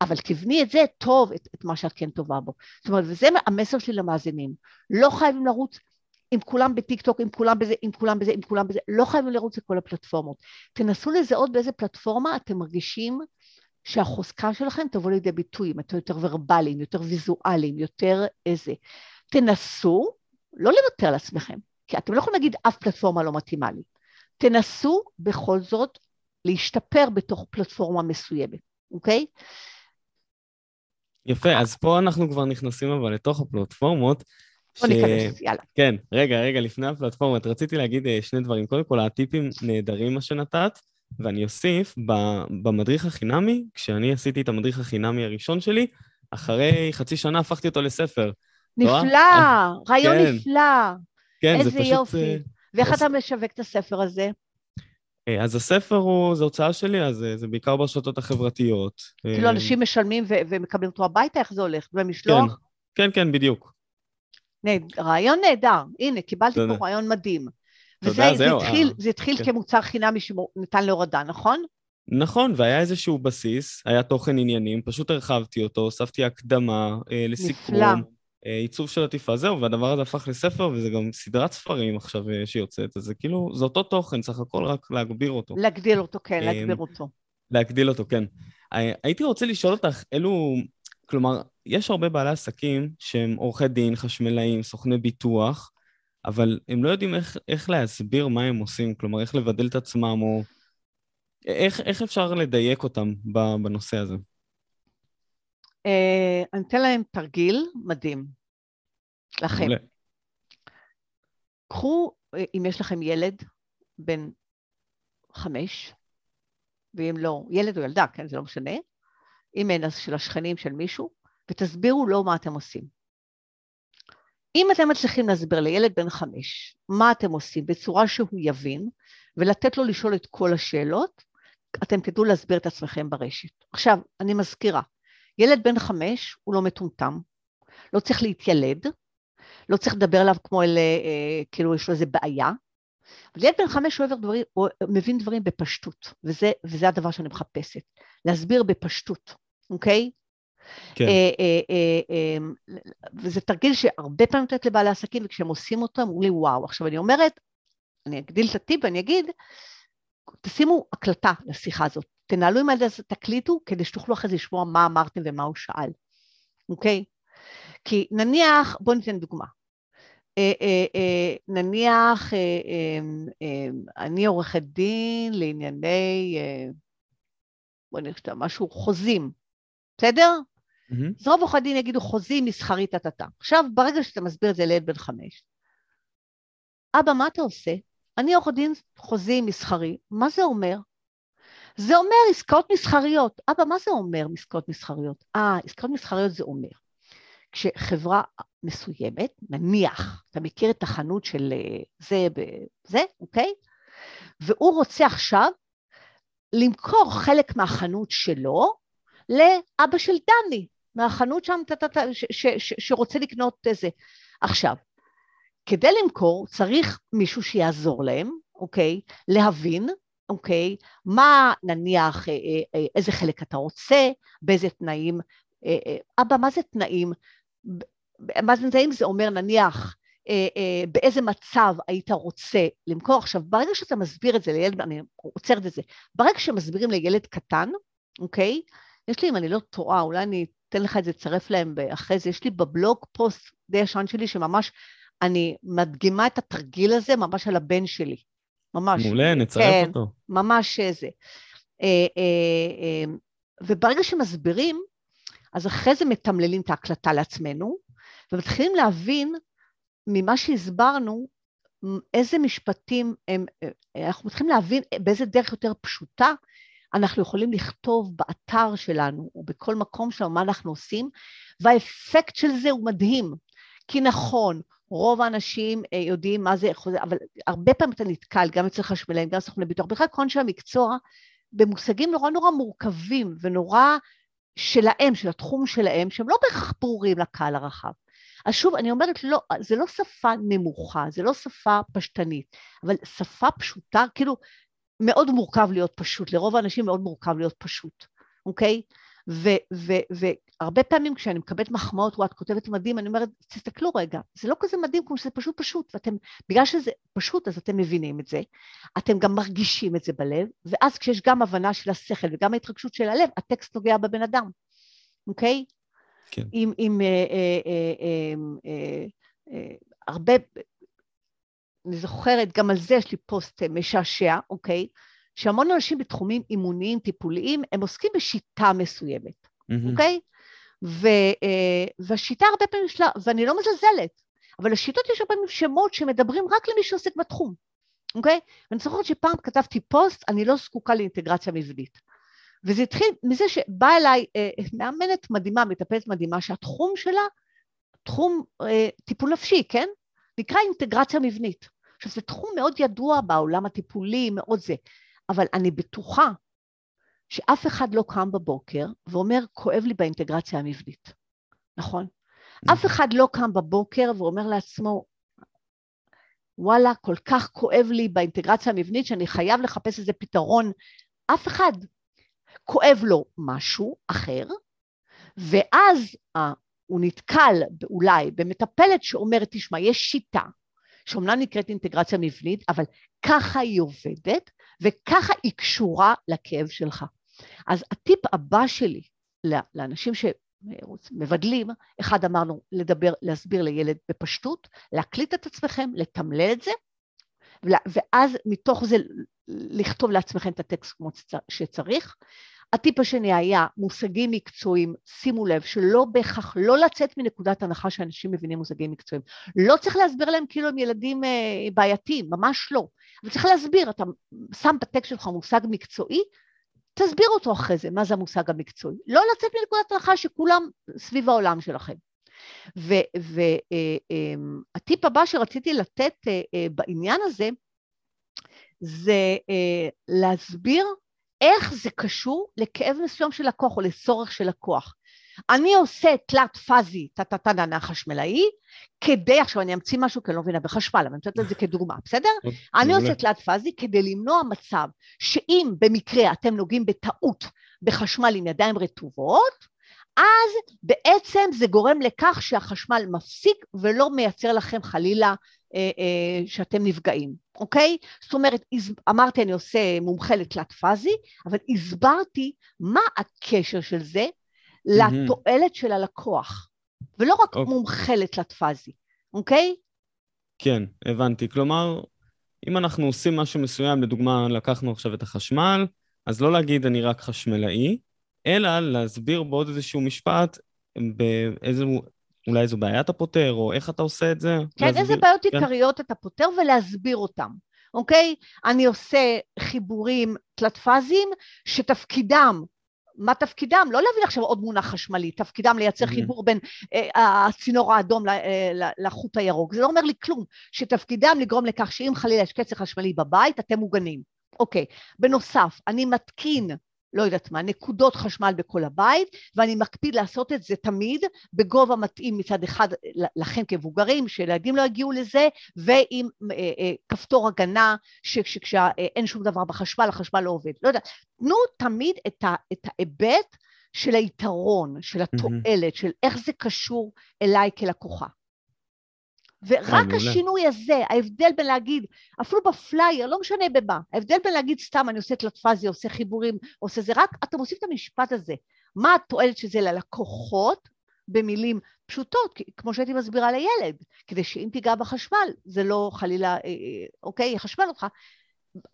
אבל תבני את זה טוב, את, את מה שאת כן טובה בו. זאת אומרת, וזה המסר שלי למאזינים. לא חייבים לרוץ עם כולם בטיקטוק, עם כולם בזה, עם כולם בזה, עם כולם בזה, לא חייבים לרוץ לכל הפלטפורמות. תנסו לזהות באיזה פלטפורמה אתם מרגישים שהחוזקה שלכם תבוא לידי ביטוי, אם אתם יותר ורבליים, יותר ויזואליים, יותר איזה. תנסו לא לוותר על עצמכם, כי אתם לא יכולים להגיד אף פלטפורמה לא מתאימה לי. תנסו בכל זאת להשתפר בתוך פלטפורמה מסוימת, אוקיי? יפה, אז פה אנחנו כבר נכנסים אבל לתוך הפלטפורמות. בוא ש... ניכנס, יאללה. כן, רגע, רגע, לפני הפלטפורמות, רציתי להגיד אה, שני דברים. קודם כל, הטיפים נהדרים מה שנתת, ואני אוסיף, במדריך החינמי, כשאני עשיתי את המדריך החינמי הראשון שלי, אחרי חצי שנה הפכתי אותו לספר. נפלא, רעיון כן. נפלא. כן, זה פשוט... איזה יופי. ואיך אתה משווק את הספר הזה? אה, אז הספר הוא, זו הוצאה שלי, אז זה, בעיקר ברשתות החברתיות. כאילו אה, אנשים משלמים ו- ומקבלים אותו הביתה, איך זה הולך? במשלוח? כן, כן, כן, בדיוק. רעיון נהדר. הנה, קיבלתי פה רעיון מדהים. וזה זה התחיל, זה התחיל כן. כמוצר חינמי שניתן להורדה, נכון? נכון, והיה איזשהו בסיס, היה תוכן עניינים, פשוט הרחבתי אותו, הוספתי הקדמה אה, לסיכום. נפלא. אה, עיצוב של עטיפה, זהו, והדבר הזה הפך לספר, וזה גם סדרת ספרים עכשיו אה, שיוצאת, אז זה כאילו, זה אותו תוכן, סך הכל רק להגביר אותו. להגדיל אותו, כן, אה, להגביר אותו. להגדיל אותו, כן. הייתי רוצה לשאול אותך, אילו, כלומר, יש הרבה בעלי עסקים שהם עורכי דין, חשמלאים, סוכני ביטוח, אבל הם לא יודעים איך, איך להסביר מה הם עושים, כלומר, איך לבדל את עצמם, או... איך, איך אפשר לדייק אותם בנושא הזה? אה, אני אתן להם תרגיל מדהים, לכם. קחו, אה, אם יש לכם ילד בן חמש, ואם לא, ילד או ילדה, כן, זה לא משנה, אם אין אז של השכנים של מישהו, ותסבירו לו מה אתם עושים. אם אתם מצליחים להסביר לילד בן חמש מה אתם עושים בצורה שהוא יבין, ולתת לו לשאול את כל השאלות, אתם תדעו להסביר את עצמכם ברשת. עכשיו, אני מזכירה, ילד בן חמש הוא לא מטומטם, לא צריך להתיילד, לא צריך לדבר עליו כמו אל, אה, כאילו יש לו איזה בעיה, אבל ילד בן חמש אוהב דברים, הוא מבין דברים בפשטות, וזה, וזה הדבר שאני מחפשת, להסביר בפשטות, אוקיי? כן. אה, אה, אה, אה, וזה תרגיל שהרבה פעמים נותנת לבעלי עסקים, וכשהם עושים אותו, אמרו לי, וואו. עכשיו, אני אומרת, אני אגדיל את הטיפ ואני אגיד, תשימו הקלטה לשיחה הזאת. תנהלו עם הילד הזה, תקליטו, כדי שתוכלו אחרי זה לשמוע מה אמרתם ומה הוא שאל, אוקיי? כי נניח, בואו ניתן דוגמה. אה, אה, אה, נניח אני עורכת דין לענייני, בואו נכתוב משהו, חוזים, בסדר? Mm-hmm. אז רוב עורכי דין יגידו חוזים, מסחרי, טה-טה-טה. עכשיו, ברגע שאתה מסביר את זה לילד בן חמש, אבא, מה אתה עושה? אני עורך דין חוזי מסחרי, מה זה אומר? זה אומר עסקאות מסחריות. אבא, מה זה אומר עסקאות מסחריות? אה, עסקאות מסחריות זה אומר, כשחברה מסוימת, נניח, אתה מכיר את החנות של אה, זה וזה, אוקיי? והוא רוצה עכשיו למכור חלק מהחנות שלו לאבא של דני, מהחנות שם, ש, ש, ש, שרוצה לקנות איזה. עכשיו, כדי למכור צריך מישהו שיעזור להם, אוקיי? להבין, אוקיי? מה נניח, אה, אה, אה, איזה חלק אתה רוצה, באיזה תנאים. אבא, מה זה תנאים? מה זה תנאים? זה אומר נניח באיזה מצב היית רוצה למכור. עכשיו, ברגע שאתה מסביר את זה לילד, אני עוצרת את זה, ברגע שמסבירים לילד קטן, אוקיי? יש לי, אם אני לא טועה, אולי אני אתן לך את זה, צרף להם אחרי זה, יש לי בבלוג פוסט די ישן שלי, שממש אני מדגימה את התרגיל הזה ממש על הבן שלי. ממש. מעולה, נצרף כן, אותו. ממש זה. אה, אה, אה, וברגע שמסבירים, אז אחרי זה מתמללים את ההקלטה לעצמנו, ומתחילים להבין ממה שהסברנו, איזה משפטים הם, אנחנו מתחילים להבין באיזה דרך יותר פשוטה אנחנו יכולים לכתוב באתר שלנו, או בכל מקום שלנו, מה אנחנו עושים, והאפקט של זה הוא מדהים. כי נכון, רוב האנשים אה, יודעים מה זה חוזה, אבל הרבה פעמים אתה נתקל, גם אצל חשמלאים, גם סוכני ביטוח, בכלל כל אנשי המקצוע, במושגים נורא נורא מורכבים ונורא שלהם, של התחום שלהם, שהם לא בהכרח ברורים לקהל הרחב. אז שוב, אני אומרת, לא, זה לא שפה נמוכה, זה לא שפה פשטנית, אבל שפה פשוטה, כאילו, מאוד מורכב להיות פשוט, לרוב האנשים מאוד מורכב להיות פשוט, אוקיי? והרבה פעמים כשאני מקבלת מחמאות, ואת כותבת מדהים, אני אומרת, תסתכלו רגע, זה לא כזה מדהים כמו שזה פשוט פשוט, ואתם, בגלל שזה פשוט, אז אתם מבינים את זה, אתם גם מרגישים את זה בלב, ואז כשיש גם הבנה של השכל וגם ההתרגשות של הלב, הטקסט נוגע בבן אדם, אוקיי? כן. עם, עם אה, אה, אה, אה, אה, אה, הרבה, אני זוכרת, גם על זה יש לי פוסט משעשע, אוקיי? שהמון אנשים בתחומים אימוניים, טיפוליים, הם עוסקים בשיטה מסוימת, mm-hmm. אוקיי? ו, אה, והשיטה הרבה פעמים שלה, ואני לא מזלזלת, אבל לשיטות יש הרבה פעמים שמות שמדברים רק למי שעוסק בתחום, אוקיי? ואני זוכרת שפעם כתבתי פוסט, אני לא זקוקה לאינטגרציה מבנית. וזה התחיל מזה שבאה אליי אה, מאמנת מדהימה, מטפלת מדהימה, שהתחום שלה, תחום אה, טיפול נפשי, כן? נקרא אינטגרציה מבנית. עכשיו, זה תחום מאוד ידוע בעולם הטיפולי, מאוד זה. אבל אני בטוחה שאף אחד לא קם בבוקר ואומר, כואב לי באינטגרציה המבנית, נכון? אף נכון. אחד לא קם בבוקר ואומר לעצמו, וואלה, כל כך כואב לי באינטגרציה המבנית שאני חייב לחפש איזה פתרון. אף אחד. כואב לו משהו אחר, ואז אה, הוא נתקל אולי במטפלת שאומרת, תשמע, יש שיטה, שאומנם נקראת אינטגרציה מבנית, אבל ככה היא עובדת, וככה היא קשורה לכאב שלך. אז הטיפ הבא שלי לאנשים שמבדלים, אחד אמרנו לדבר, להסביר לילד בפשטות, להקליט את עצמכם, לתמלל את זה, ואז מתוך זה לכתוב לעצמכם את הטקסט כמו שצריך. הטיפ השני היה מושגים מקצועיים, שימו לב שלא בהכרח, לא לצאת מנקודת הנחה שאנשים מבינים מושגים מקצועיים. לא צריך להסביר להם כאילו הם ילדים אה, בעייתיים, ממש לא. אבל צריך להסביר, אתה שם בטקסט שלך מושג מקצועי, תסביר אותו אחרי זה, מה זה המושג המקצועי. לא לצאת מנקודת הנחה שכולם סביב העולם שלכם. והטיפ אה, אה, הבא שרציתי לתת בעניין הזה, זה להסביר איך זה קשור לכאב מסוים של לקוח או לצורך של לקוח. אני עושה תלת פאזי, טה-טה-טה חשמלאי, כדי, עכשיו אני אמציא משהו כי אני לא מבינה בחשמל, אבל אני נותנת את זה כדוגמה, בסדר? אני עושה תלת פאזי כדי למנוע מצב שאם במקרה אתם נוגעים בטעות בחשמל עם ידיים רטובות, אז בעצם זה גורם לכך שהחשמל מפסיק ולא מייצר לכם חלילה שאתם נפגעים, אוקיי? זאת אומרת, אמרתי אני עושה מומחה לתלת פאזי, אבל הסברתי מה הקשר של זה לתועלת של הלקוח, ולא רק אוקיי. מומחה לתלת פאזי, אוקיי? כן, הבנתי. כלומר, אם אנחנו עושים משהו מסוים, לדוגמה, לקחנו עכשיו את החשמל, אז לא להגיד אני רק חשמלאי, אלא להסביר בעוד איזשהו משפט באיזה, אולי איזו בעיה אתה פותר, או איך אתה עושה את זה? כן, להסביר... איזה בעיות כן. עיקריות אתה פותר ולהסביר אותם, אוקיי? אני עושה חיבורים תלת-פאזיים שתפקידם מה תפקידם? לא להביא עכשיו עוד מונח חשמלי, תפקידם לייצר. חיבור בין אה, הצינור האדום אה, לחוט הירוק. זה לא אומר לי כלום, שתפקידם לגרום לכך שאם חלילה יש קצר חשמלי בבית, אתם מוגנים. אוקיי. בנוסף, אני מתקין לא יודעת מה, נקודות חשמל בכל הבית, ואני מקפיד לעשות את זה תמיד בגובה מתאים מצד אחד לכם כמבוגרים, שילדים לא יגיעו לזה, ועם אה, אה, כפתור הגנה, שכשאין שום דבר בחשמל, החשמל לא עובד. לא יודעת, תנו תמיד את, ה, את ההיבט של היתרון, של התועלת, mm-hmm. של איך זה קשור אליי כלקוחה. ורק אה, השינוי הזה, ההבדל בין להגיד, אפילו בפלייר, לא משנה במה, ההבדל בין להגיד סתם אני עושה תלת-פאזי, עושה חיבורים, עושה זה, רק אתה מוסיף את המשפט הזה. מה התועלת של זה ללקוחות, במילים פשוטות, כמו שהייתי מסבירה לילד, כדי שאם תיגע בחשמל, זה לא חלילה, אה, אה, אוקיי, יחשמל אותך.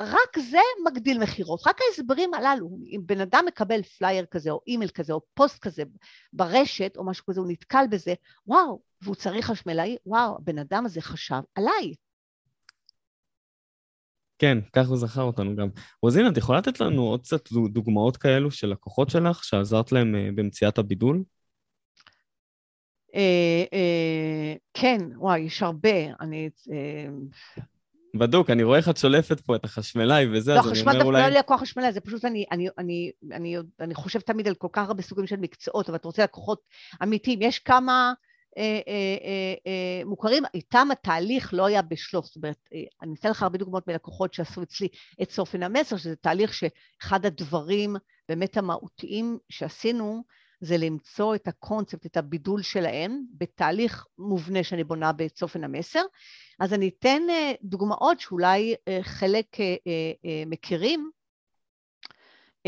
רק זה מגדיל מכירות, רק ההסברים הללו, אם בן אדם מקבל פלייר כזה או אימייל כזה או פוסט כזה ברשת או משהו כזה, הוא נתקל בזה, וואו, והוא צריך חשמלאי, וואו, הבן אדם הזה חשב עליי. כן, כך הוא זכר אותנו גם. רוזין, את יכולה לתת לנו עוד קצת דוגמאות כאלו של לקוחות שלך שעזרת להם אה, במציאת הבידול? אה, אה, כן, וואי, יש הרבה. אני... בדוק, אני רואה איך את שולפת פה את החשמלאי וזה, לא, אז אני אומר אולי... לא, חשמל דווקא לא לקוח חשמלאי, זה פשוט אני, אני, אני, אני, אני חושב תמיד על כל כך הרבה סוגים של מקצועות, אבל אתה רוצה לקוחות אמיתיים. יש כמה אה, אה, אה, אה, מוכרים, איתם התהליך לא היה בשלוף. זאת אומרת, אה, אני אתן לך הרבה דוגמאות מלקוחות שעשו אצלי את צופן המסר, שזה תהליך שאחד הדברים באמת המהותיים שעשינו, זה למצוא את הקונספט, את הבידול שלהם, בתהליך מובנה שאני בונה בצופן המסר. אז אני אתן אה, דוגמאות שאולי אה, חלק אה, מכירים.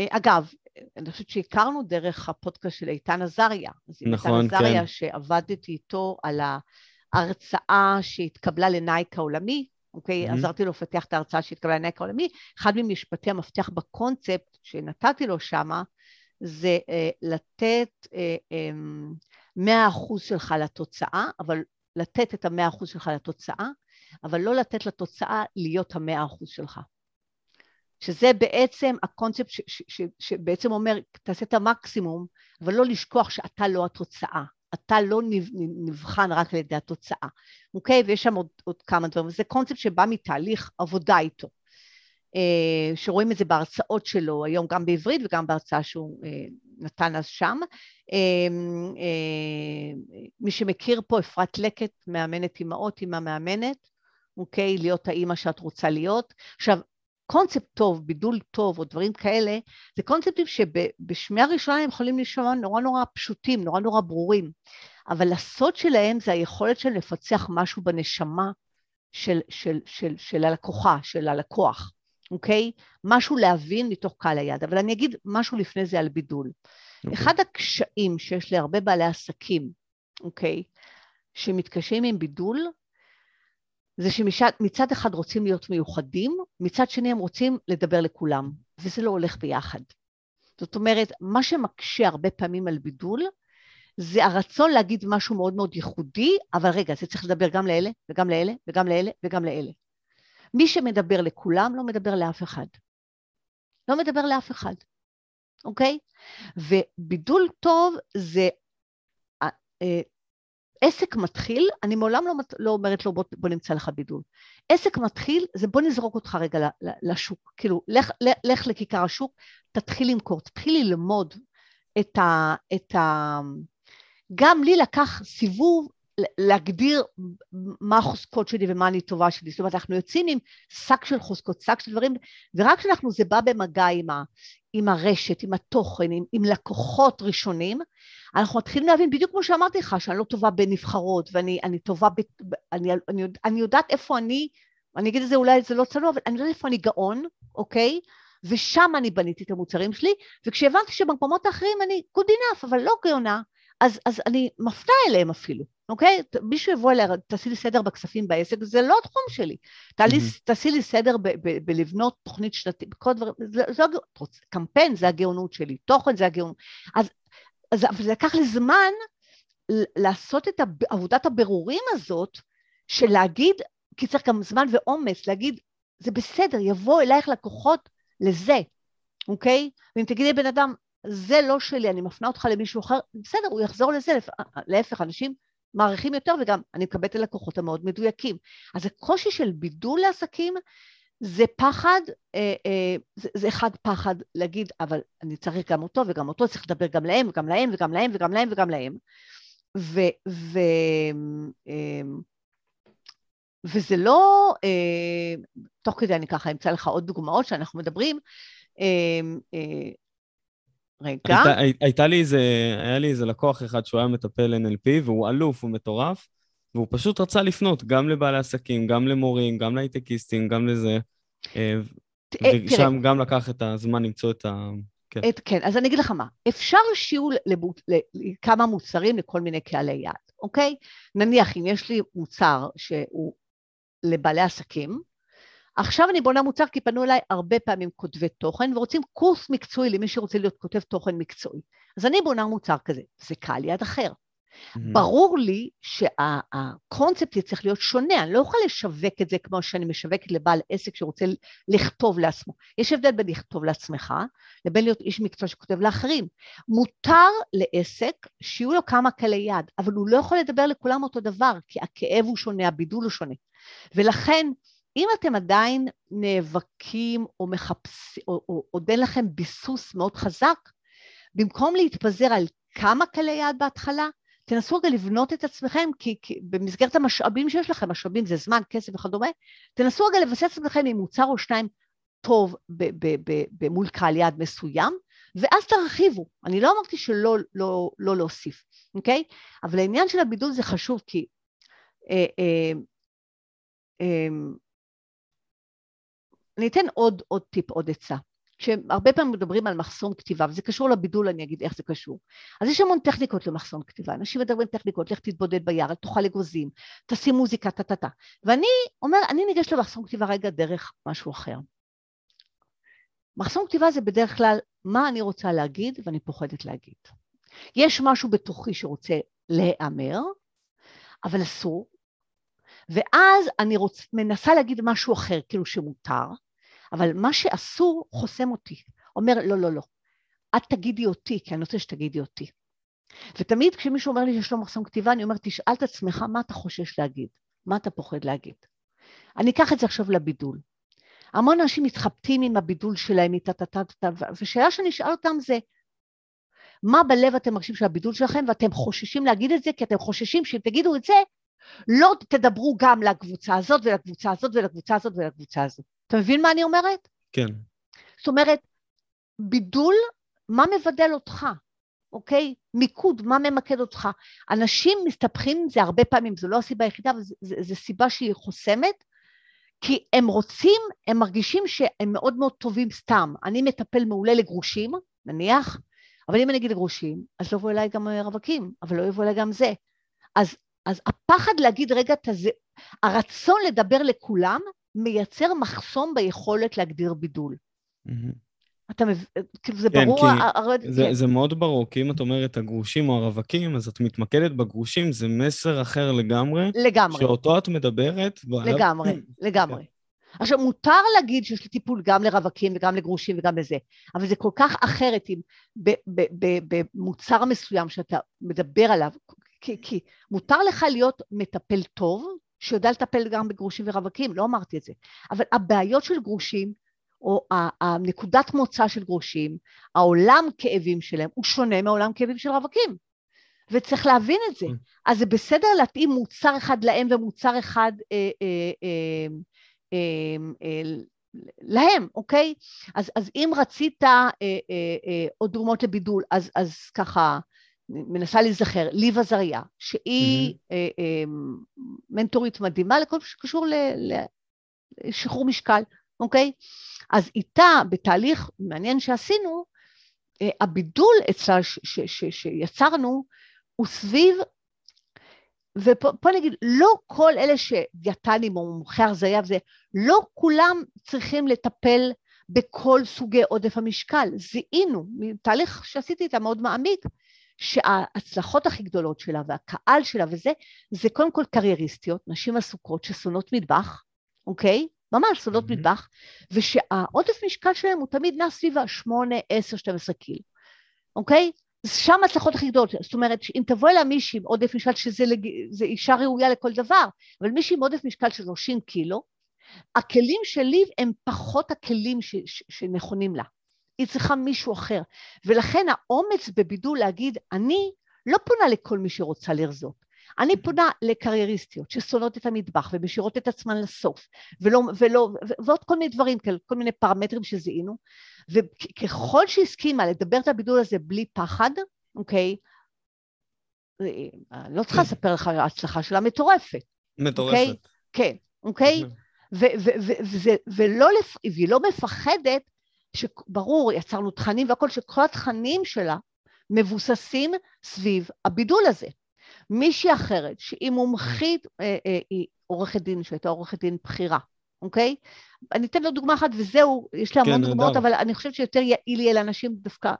אגב, אני חושבת שהכרנו דרך הפודקאסט של איתן עזריה. נכון, איתן עזריה, כן. שעבדתי איתו על ההרצאה שהתקבלה לנייק העולמי, אוקיי? Mm-hmm. עזרתי לו לפתח את ההרצאה שהתקבלה לנייק העולמי. אחד ממשפטי המפתח בקונספט שנתתי לו שמה, זה אה, לתת אה, אה, 100% שלך לתוצאה, אבל לתת את המאה אחוז שלך לתוצאה, אבל לא לתת לתוצאה להיות המאה אחוז שלך. שזה בעצם הקונספט ש, ש, ש, שבעצם אומר, תעשה את המקסימום, אבל לא לשכוח שאתה לא התוצאה. אתה לא נבחן רק על ידי התוצאה, אוקיי? ויש שם עוד, עוד כמה דברים. וזה קונספט שבא מתהליך עבודה איתו. אה, שרואים את זה בהרצאות שלו היום גם בעברית וגם בהרצאה שהוא אה, נתן אז שם. אה, מי שמכיר פה, אפרת לקט, מאמנת אימהות, אימא מאמנת, אוקיי? להיות האימא שאת רוצה להיות. עכשיו, קונספט טוב, בידול טוב או דברים כאלה, זה קונספטים שבשמיעה ראשונה הם יכולים להישמע נורא נורא פשוטים, נורא נורא ברורים, אבל הסוד שלהם זה היכולת של לפצח משהו בנשמה של, של, של, של הלקוחה, של הלקוח. אוקיי? משהו להבין מתוך קהל היד. אבל אני אגיד משהו לפני זה על בידול. אוקיי. אחד הקשיים שיש להרבה בעלי עסקים, אוקיי, שמתקשים עם בידול, זה שמצד אחד רוצים להיות מיוחדים, מצד שני הם רוצים לדבר לכולם, וזה לא הולך ביחד. זאת אומרת, מה שמקשה הרבה פעמים על בידול, זה הרצון להגיד משהו מאוד מאוד ייחודי, אבל רגע, זה צריך לדבר גם לאלה, וגם לאלה, וגם לאלה, וגם לאלה. מי שמדבר לכולם לא מדבר לאף אחד. לא מדבר לאף אחד, אוקיי? ובידול טוב זה אה, אה, עסק מתחיל, אני מעולם לא, לא אומרת לו בוא, בוא נמצא לך בידול. עסק מתחיל זה בוא נזרוק אותך רגע לשוק, כאילו לך, לך לכיכר השוק, תתחיל למכור, תתחיל ללמוד את ה... את ה גם לי לקח סיבוב להגדיר מה החוזקות שלי ומה אני טובה שלי. זאת אומרת, אנחנו יוצאים עם שק של חוזקות, שק של דברים, ורק כשאנחנו, זה בא במגע עם, ה, עם הרשת, עם התוכן, עם, עם לקוחות ראשונים, אנחנו מתחילים להבין, בדיוק כמו שאמרתי לך, שאני לא טובה בנבחרות, ואני אני טובה, ב, אני, אני, אני יודעת איפה אני, אני אגיד את זה, אולי זה לא צנוע, אבל אני יודעת איפה אני גאון, אוקיי? ושם אני בניתי את המוצרים שלי, וכשהבנתי שבמקומות האחרים אני good enough, אבל לא גאונה, אז, אז אני מפנה אליהם אפילו. אוקיי? מישהו יבוא אליה, תעשי לי סדר בכספים בעסק, זה לא התחום שלי. Mm-hmm. תעשי לי סדר בלבנות תוכנית שנתית, בכל הדברים, זה, זה, קמפיין זה הגאונות שלי, תוכן זה הגאונות. אז, אז זה לקח לי זמן לעשות את עבודת הבירורים הזאת, של להגיד, כי צריך גם זמן ואומץ, להגיד, זה בסדר, יבוא אלייך לקוחות לזה, אוקיי? ואם תגידי לבן אדם, זה לא שלי, אני מפנה אותך למישהו אחר, בסדר, הוא יחזור לזה, להפך, אנשים מעריכים יותר וגם אני מקבלת את הלקוחות המאוד מדויקים. אז הקושי של בידול לעסקים זה פחד, אה, אה, זה, זה אחד פחד להגיד, אבל אני צריך גם אותו וגם אותו, צריך לדבר גם להם וגם להם וגם להם וגם להם וגם להם. ו, ו, אה, וזה לא, אה, תוך כדי אני ככה אמצא לך עוד דוגמאות שאנחנו מדברים, אה, אה, רגע. היית, הייתה לי איזה, היה לי איזה לקוח אחד שהוא היה מטפל NLP והוא אלוף, הוא מטורף, והוא פשוט רצה לפנות גם לבעלי עסקים, גם למורים, גם להייטקיסטים, גם לזה. אה, אה, ושם גם לקח את הזמן למצוא את ה... כן. את, כן, אז אני אגיד לך מה, אפשר שיהיו לכמה מוצרים לכל מיני קהלי יעד, אוקיי? נניח אם יש לי מוצר שהוא לבעלי עסקים, עכשיו אני בונה מוצר כי פנו אליי הרבה פעמים כותבי תוכן ורוצים קורס מקצועי למי שרוצה להיות כותב תוכן מקצועי. אז אני בונה מוצר כזה, זה קהל יד אחר. Mm-hmm. ברור לי שהקונספט צריך להיות שונה, אני לא יכולה לשווק את זה כמו שאני משווקת לבעל עסק שרוצה לכתוב לעצמו. יש הבדל בין לכתוב לעצמך לבין להיות איש מקצוע שכותב לאחרים. מותר לעסק שיהיו לו כמה קלי יד, אבל הוא לא יכול לדבר לכולם אותו דבר, כי הכאב הוא שונה, הבידול הוא שונה. ולכן, אם אתם עדיין נאבקים או מחפשים, או, עוד אין לכם ביסוס מאוד חזק, במקום להתפזר על כמה קלי יד בהתחלה, תנסו רגע לבנות את עצמכם, כי, כי במסגרת המשאבים שיש לכם, משאבים זה זמן, כסף וכדומה, תנסו רגע לבסס את עצמכם עם מוצר או שניים טוב מול קהל יעד מסוים, ואז תרחיבו. אני לא אמרתי שלא לא, לא להוסיף, אוקיי? אבל העניין של הבידול זה חשוב, כי אה, אה, אה, אני אתן עוד, עוד טיפ, עוד עצה. שהרבה פעמים מדברים על מחסום כתיבה, וזה קשור לבידול, אני אגיד איך זה קשור. אז יש המון טכניקות למחסום כתיבה, אנשים מדברים טכניקות, לך תתבודד ביער, תאכל אגוזים, תשים מוזיקה, טה-טה-טה. ואני אומר, אני ניגש למחסום כתיבה רגע דרך משהו אחר. מחסום כתיבה זה בדרך כלל מה אני רוצה להגיד ואני פוחדת להגיד. יש משהו בתוכי שרוצה להיאמר, אבל אסור, ואז אני רוצ... מנסה להגיד משהו אחר, כאילו שמותר, אבל מה שאסור חוסם אותי. אומר, לא, לא, לא, את תגידי אותי, כי אני רוצה שתגידי אותי. ותמיד כשמישהו אומר לי שיש לו מחסום כתיבה, אני אומרת, תשאל את עצמך מה אתה חושש להגיד, מה אתה פוחד להגיד. אני אקח את זה עכשיו לבידול. המון אנשים מתחבטים עם הבידול שלהם, ושאלה שאני אשאל אותם זה, מה בלב אתם מרגישים של הבידול שלכם, ואתם חוששים להגיד את זה, כי אתם חוששים שאם תגידו את זה, לא תדברו גם לקבוצה הזאת ולקבוצה הזאת ולקבוצה הזאת ולקבוצה הזאת. אתה מבין מה אני אומרת? כן. זאת אומרת, בידול, מה מבדל אותך, אוקיי? מיקוד, מה ממקד אותך? אנשים מסתבכים עם זה הרבה פעמים, זו לא הסיבה היחידה, אבל זו סיבה שהיא חוסמת, כי הם רוצים, הם מרגישים שהם מאוד מאוד טובים סתם. אני מטפל מעולה לגרושים, נניח, אבל אם אני אגיד לגרושים, אז לא יבוא אליי גם רווקים, אבל לא יבוא אליי גם זה. אז, אז הפחד להגיד, רגע, תזה, הרצון לדבר לכולם, מייצר מחסום ביכולת להגדיר בידול. אתה מבין, כאילו זה כן, ברור? כי הר... זה, כן. זה מאוד ברור, כי אם את אומרת הגרושים או הרווקים, אז את מתמקדת בגרושים, זה מסר אחר לגמרי. לגמרי. שאותו את מדברת. לגמרי, לגמרי. עכשיו, מותר להגיד שיש לי טיפול גם לרווקים וגם לגרושים וגם לזה, אבל זה כל כך אחרת אם במוצר מסוים שאתה מדבר עליו, כי, כי מותר לך להיות מטפל טוב, שיודע לטפל גם בגרושים ורווקים, לא אמרתי את זה. אבל הבעיות של גרושים, או הנקודת מוצא של גרושים, העולם כאבים שלהם, הוא שונה מעולם כאבים של רווקים. וצריך להבין את זה. Mm. אז זה בסדר להתאים מוצר אחד להם ומוצר אחד אה, אה, אה, אה, אה, להם, אוקיי? אז, אז אם רצית אה, אה, אה, עוד דוגמאות לבידול, אז, אז ככה, מנסה להיזכר, ליב עזריה, שהיא mm-hmm. אה, אה, מנטורית מדהימה לכל מה שקשור לשחרור משקל, אוקיי? אז איתה, בתהליך מעניין שעשינו, אה, הבידול אצלה שיצרנו הוא סביב, ופה נגיד, לא כל אלה שדיאטנים או מומחי הרזייה וזה, לא כולם צריכים לטפל בכל סוגי עודף המשקל. זיהינו, מתהליך שעשיתי איתה מאוד מעמיק, שההצלחות הכי גדולות שלה והקהל שלה וזה, זה קודם כל קרייריסטיות, נשים עסוקות ששונאות מטבח, אוקיי? ממש שונאות mm-hmm. מטבח, ושהעודף משקל שלהם הוא תמיד נע סביב ה-8, 10, 12 קיל, אוקיי? שם ההצלחות הכי גדולות, זאת אומרת, אם תבוא אליה מישהי עם עודף משקל, שזה לג... אישה ראויה לכל דבר, אבל מישהי עם עודף משקל של 30 קילו, הכלים שלי הם פחות הכלים ש... ש... שנכונים לה. היא צריכה מישהו אחר. ולכן האומץ בבידול להגיד, אני לא פונה לכל מי שרוצה לרזות. אני פונה לקרייריסטיות ששונאות את המטבח ומשאירות את עצמן לסוף, ולא, ולא, ועוד כל מיני דברים כל מיני פרמטרים שזיהינו, וככל שהסכימה לדבר את הבידול הזה בלי פחד, אוקיי, אה, לא צריכה לספר לך על ההצלחה שלה מטורפת. מטורפת. אוקיי? כן, אוקיי? ולא, והיא לא מפחדת, שברור, יצרנו תכנים והכל, שכל התכנים שלה מבוססים סביב הבידול הזה. מישהי אחרת, שהיא מומחית, אה, אה, היא עורכת דין, שהייתה עורכת דין בכירה, אוקיי? אני אתן לו דוגמה אחת וזהו, יש לי המון כן, דוגמאות, אבל אני חושבת שיותר יעיל יהיה לאנשים דווקא,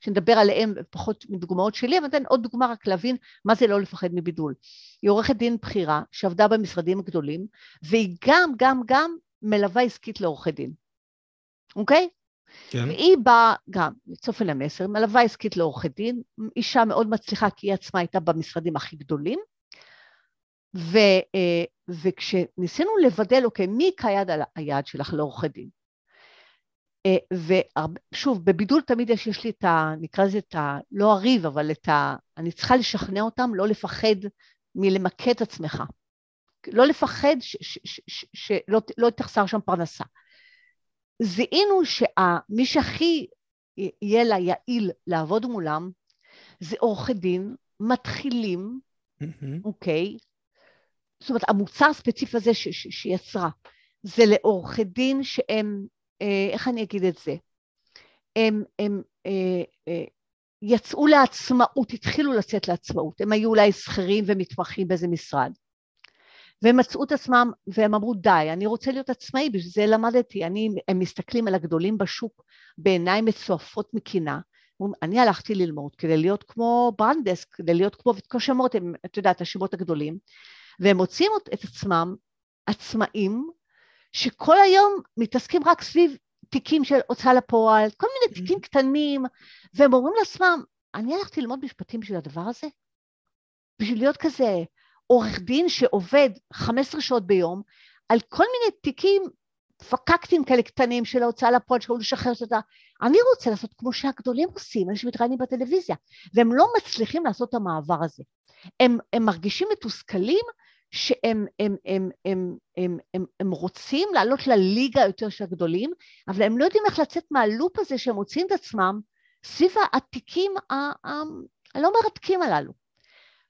שנדבר עליהם פחות מדוגמאות שלי, אבל אתן עוד דוגמה רק להבין מה זה לא לפחד מבידול. היא עורכת דין בכירה שעבדה במשרדים הגדולים, והיא גם, גם, גם מלווה עסקית לעורכי דין, אוקיי? כן. והיא באה גם לצופן המסר, מלווה עסקית לעורכי דין, אישה מאוד מצליחה כי היא עצמה הייתה במשרדים הכי גדולים, ו, אה, וכשניסינו לבדל, אוקיי, מי כיד על היעד שלך לעורכי דין? אה, ושוב, בבידול תמיד יש, יש לי את ה... נקרא לזה את ה... לא הריב, אבל את ה... אני צריכה לשכנע אותם לא לפחד מלמקד את עצמך. לא לפחד שלא לא תחסר שם פרנסה. זיהינו שמי שהכי יהיה לה יעיל לעבוד מולם זה עורכי דין מתחילים, אוקיי? זאת אומרת, המוצר הספציפי הזה שיצרה, זה לעורכי דין שהם, אה, איך אני אגיד את זה? הם, הם אה, אה, יצאו לעצמאות, התחילו לצאת לעצמאות, הם היו אולי שכירים ומתמחים באיזה משרד. והם מצאו את עצמם והם אמרו די, אני רוצה להיות עצמאי, בשביל זה למדתי, אני, הם מסתכלים על הגדולים בשוק בעיניים מצועפות מקינה, אני הלכתי ללמוד כדי להיות כמו ברנדס, כדי להיות כמו, כמו שמות, את יודעת, השמות הגדולים, והם מוצאים את עצמם עצמאים, שכל היום מתעסקים רק סביב תיקים של הוצאה לפועל, כל מיני תיקים mm-hmm. קטנים, והם אומרים לעצמם, אני הלכתי ללמוד משפטים בשביל הדבר הזה? בשביל להיות כזה עורך דין שעובד 15 שעות ביום על כל מיני תיקים פקקטים כאלה קטנים של ההוצאה לפועל, שהוא לשחרר אותה. אני רוצה לעשות כמו שהגדולים עושים, אלה שמתראיינים בטלוויזיה, והם לא מצליחים לעשות את המעבר הזה. הם, הם מרגישים מתוסכלים שהם הם, הם, הם, הם, הם, הם רוצים לעלות לליגה יותר של הגדולים, אבל הם לא יודעים איך לצאת מהלופ הזה שהם מוצאים את עצמם סביב התיקים הלא מרתקים הללו.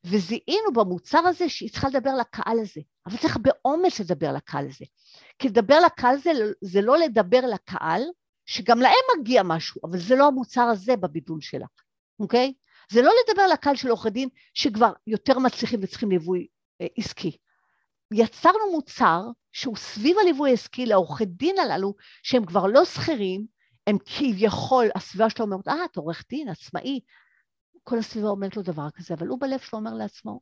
וזיהינו במוצר הזה שהיא צריכה לדבר לקהל הזה, אבל צריך באומץ לדבר לקהל הזה. כי לדבר לקהל הזה זה לא לדבר לקהל, שגם להם מגיע משהו, אבל זה לא המוצר הזה בבידול שלה, אוקיי? זה לא לדבר לקהל של עורכי דין שכבר יותר מצליחים וצריכים ליווי אה, עסקי. יצרנו מוצר שהוא סביב הליווי העסקי לעורכי דין הללו, שהם כבר לא שכירים, הם כביכול, הסביבה שלו אומרת, אה, אתה עורך דין, עצמאי, כל הסביבה אומרת לו דבר כזה, אבל הוא בלב שלו אומר לעצמו,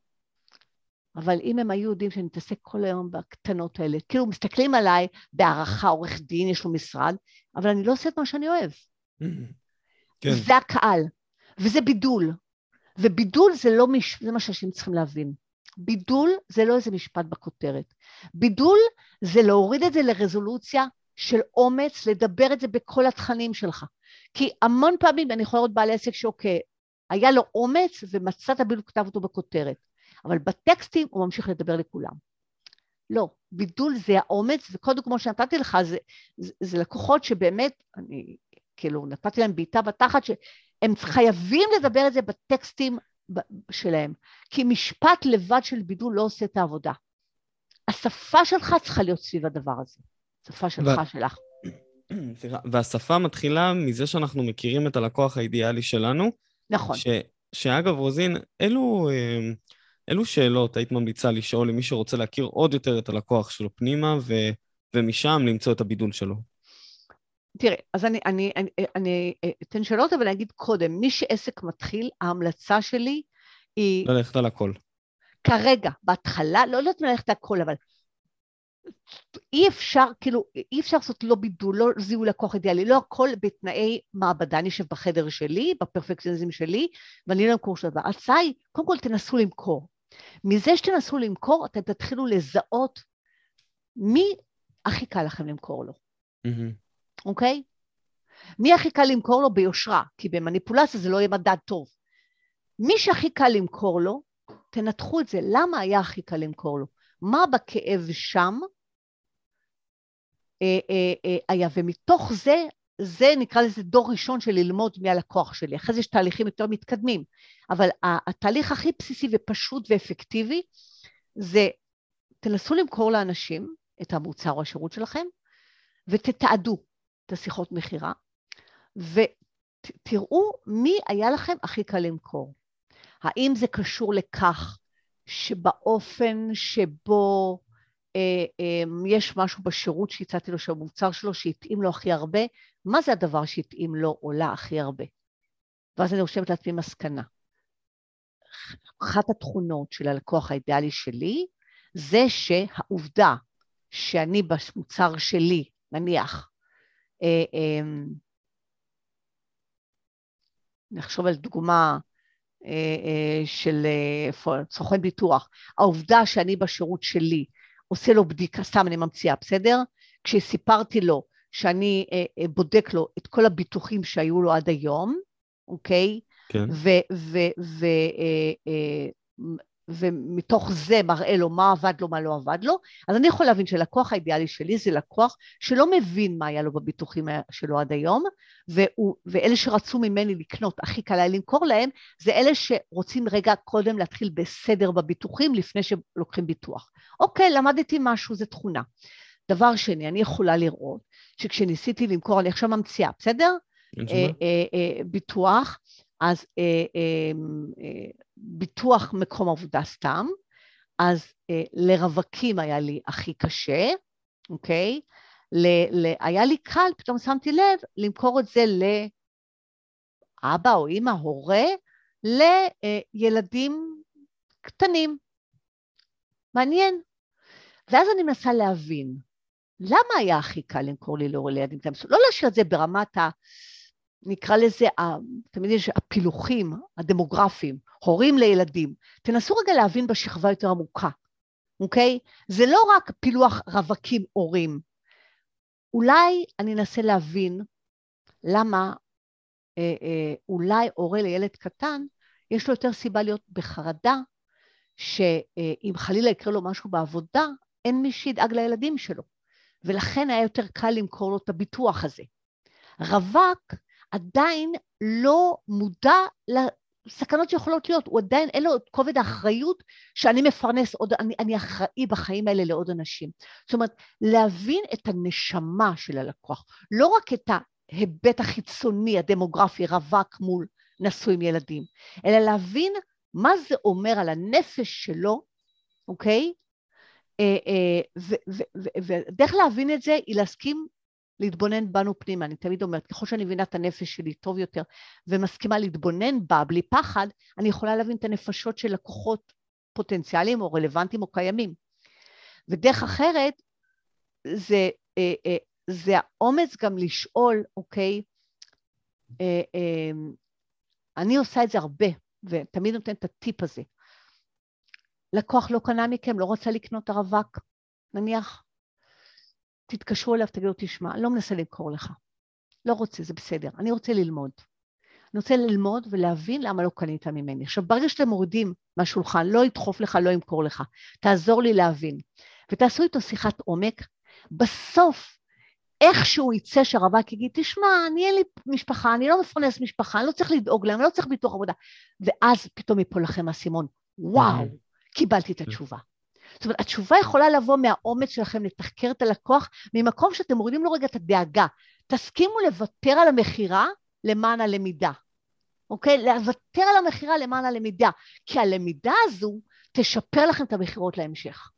אבל אם הם היו יודעים שאני מתעסק כל היום בקטנות האלה, כאילו מסתכלים עליי בהערכה, עורך דין, יש לו משרד, אבל אני לא עושה את מה שאני אוהב. כן. זה הקהל, וזה בידול. ובידול זה לא, מש... זה מה שאנשים צריכים להבין. בידול זה לא איזה משפט בכותרת. בידול זה להוריד את זה לרזולוציה של אומץ, לדבר את זה בכל התכנים שלך. כי המון פעמים אני יכולה לראות בעל עסק שאוקיי, היה לו אומץ ומצא את הבילוי כתב אותו בכותרת, אבל בטקסטים הוא ממשיך לדבר לכולם. לא, בידול זה האומץ, וכל דוגמא שנתתי לך זה, זה, זה לקוחות שבאמת, אני כאילו נתתי להם בעיטה בתחת, שהם חייבים לדבר את זה בטקסטים שלהם, כי משפט לבד של בידול לא עושה את העבודה. השפה שלך צריכה להיות סביב הדבר הזה, שפה שלך, ו... שלך. סליחה, והשפה מתחילה מזה שאנחנו מכירים את הלקוח האידיאלי שלנו, נכון. ש, שאגב, רוזין, אילו, אילו שאלות היית ממליצה לשאול למי שרוצה להכיר עוד יותר את הלקוח שלו פנימה, ו, ומשם למצוא את הבידול שלו? תראה, אז אני, אני, אני, אני אתן שאלות, אבל אני אגיד קודם, מי שעסק מתחיל, ההמלצה שלי היא... ללכת על הכל. כרגע, בהתחלה, לא יודעת ללכת על הכל, אבל אי אפשר, כאילו, אי אפשר לעשות לא בידול, לא זיהוי לקוח אידיאלי, לא הכל בתנאי מעבדה. אני יושב בחדר שלי, בפרפקציוניזם שלי, ואני לא אמכור שום דבר. ההצעה היא, קודם כל תנסו למכור. מזה שתנסו למכור, אתם תתחילו לזהות מי הכי קל לכם למכור לו, אוקיי? מי הכי קל למכור לו ביושרה, כי במניפולציה זה לא יהיה מדד טוב. מי שהכי קל למכור לו, תנתחו את זה, למה היה הכי קל למכור לו? מה בכאב שם היה, ומתוך זה, זה נקרא לזה דור ראשון של ללמוד מהלקוח שלי. אחרי זה יש תהליכים יותר מתקדמים, אבל התהליך הכי בסיסי ופשוט ואפקטיבי זה תנסו למכור לאנשים את המוצר או השירות שלכם, ותתעדו את השיחות מכירה, ותראו מי היה לכם הכי קל למכור. האם זה קשור לכך שבאופן שבו אה, אה, יש משהו בשירות שהצעתי לו, שהמוצר שלו, שהתאים לו הכי הרבה, מה זה הדבר שהתאים לו או לה הכי הרבה? ואז אני רושמת לעצמי מסקנה. אחת התכונות של הלקוח האידיאלי שלי, זה שהעובדה שאני במוצר שלי, נניח, אה, אה, נחשוב על דוגמה אה, אה, של אה, סוכן ביטוח, העובדה שאני בשירות שלי עושה לו בדיקה, סתם אני ממציאה, בסדר? כשסיפרתי לו שאני בודק לו את כל הביטוחים שהיו לו עד היום, אוקיי? כן. ומתוך זה מראה לו מה עבד לו, מה לא עבד לו, אז אני יכול להבין שלקוח האידיאלי שלי זה לקוח שלא מבין מה היה לו בביטוחים שלו עד היום, והוא, ואלה שרצו ממני לקנות, הכי קל היה למכור להם, זה אלה שרוצים רגע קודם להתחיל בסדר בביטוחים לפני שלוקחים ביטוח. אוקיי, למדתי משהו, זו תכונה. דבר שני, אני יכולה לראות שכשניסיתי למכור, אני עכשיו ממציאה, בסדר? אה, אה, אה, ביטוח, אז אה, אה, אה, ביטוח מקום עבודה סתם, אז אה, לרווקים היה לי הכי קשה, אוקיי? ל, ל, היה לי קל, פתאום שמתי לב, למכור את זה לאבא או אימא, הורה, לילדים קטנים. מעניין. ואז אני מנסה להבין, למה היה הכי קל למכור לי להורי לילדים קטנים? לא להשאיר את זה ברמת ה... נקרא לזה, תמיד יש הפילוחים הדמוגרפיים, הורים לילדים. תנסו רגע להבין בשכבה יותר עמוקה, אוקיי? זה לא רק פילוח רווקים הורים. אולי אני אנסה להבין למה אה, אה, אולי הורה לילד קטן, יש לו יותר סיבה להיות בחרדה, שאם חלילה יקרה לו משהו בעבודה, אין מי שידאג לילדים שלו. ולכן היה יותר קל למכור לו את הביטוח הזה. רווק עדיין לא מודע לסכנות שיכולות להיות, הוא עדיין אין לו את כובד האחריות שאני מפרנס עוד, אני, אני אחראי בחיים האלה לעוד אנשים. זאת אומרת, להבין את הנשמה של הלקוח, לא רק את ההיבט החיצוני, הדמוגרפי, רווק מול נשוי עם ילדים, אלא להבין מה זה אומר על הנפש שלו, אוקיי? אה, אה, ודרך להבין את זה היא להסכים להתבונן בנו פנימה. אני תמיד אומרת, ככל שאני מבינה את הנפש שלי טוב יותר ומסכימה להתבונן בה בלי פחד, אני יכולה להבין את הנפשות של לקוחות פוטנציאליים או רלוונטיים או קיימים. ודרך אחרת, זה, אה, אה, זה האומץ גם לשאול, אוקיי, אה, אני עושה את זה הרבה, ותמיד נותנת את הטיפ הזה. לקוח לא קנה מכם, לא רוצה לקנות הרווק, נניח, תתקשרו אליו, תגידו, תשמע, אני לא מנסה למכור לך. לא רוצה, זה בסדר. אני רוצה ללמוד. אני רוצה ללמוד ולהבין למה לא קנית ממני. עכשיו, ברגע שאתם מורידים מהשולחן, לא ידחוף לך, לא ימכור לך. תעזור לי להבין. ותעשו איתו שיחת עומק. בסוף, איכשהו יצא שהרווק יגיד, תשמע, אני אין לי משפחה, אני לא מפרנס משפחה, אני לא צריך לדאוג להם, אני לא צריך ביטוח עבודה. ואז פתאום יפול לכם האסימון, וואו, קיבלתי את התשובה. זאת אומרת, התשובה יכולה לבוא מהאומץ שלכם לתחקר את הלקוח, ממקום שאתם מורידים לו רגע את הדאגה. תסכימו לוותר על המכירה למען הלמידה, אוקיי? לוותר על המכירה למען הלמידה, כי הלמידה הזו תשפר לכם את המכירות להמשך,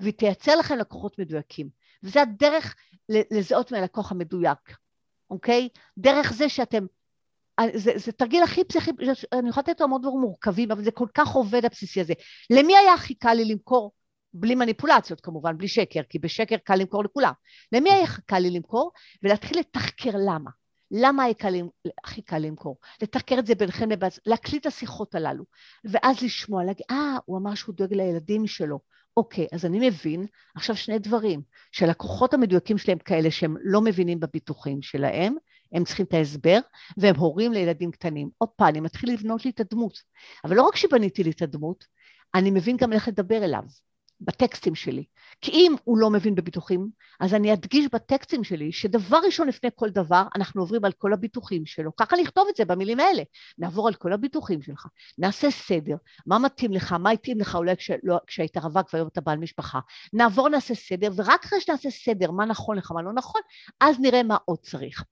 והיא תייצר לכם לקוחות מדויקים. וזה הדרך לזהות מהלקוח המדויק. אוקיי? דרך זה שאתם... זה, זה תרגיל הכי פסיכי, אני יכולה לתת לו המון דברים מורכבים, אבל זה כל כך עובד הבסיסי הזה. למי היה הכי קל לי למכור? בלי מניפולציות כמובן, בלי שקר, כי בשקר קל למכור לכולם. למי היה קל לי למכור? ולהתחיל לתחקר למה. למה הכי קל למכור? לתחקר את זה ביניכם לבין, להקליט את השיחות הללו, ואז לשמוע, להגיד, אה, הוא אמר שהוא דואג לילדים שלו. אוקיי, אז אני מבין עכשיו שני דברים, שהלקוחות המדויקים שלהם כאלה שהם לא מבינים בביטוחים שלהם, הם צריכים את ההסבר, והם הורים לילדים קטנים. הופה, אני מתחיל לבנות לי את הדמות. אבל לא רק שבניתי לי את הדמות, אני מבין גם איך לדבר אליו. בטקסטים שלי. כי אם הוא לא מבין בביטוחים, אז אני אדגיש בטקסטים שלי שדבר ראשון לפני כל דבר, אנחנו עוברים על כל הביטוחים שלו. ככה נכתוב את זה במילים האלה. נעבור על כל הביטוחים שלך, נעשה סדר, מה מתאים לך, מה התאים לך אולי כש, לא, כשהיית רווק והיום אתה בעל משפחה. נעבור, נעשה סדר, ורק אחרי שנעשה סדר, מה נכון לך, מה לא נכון, אז נראה מה עוד צריך.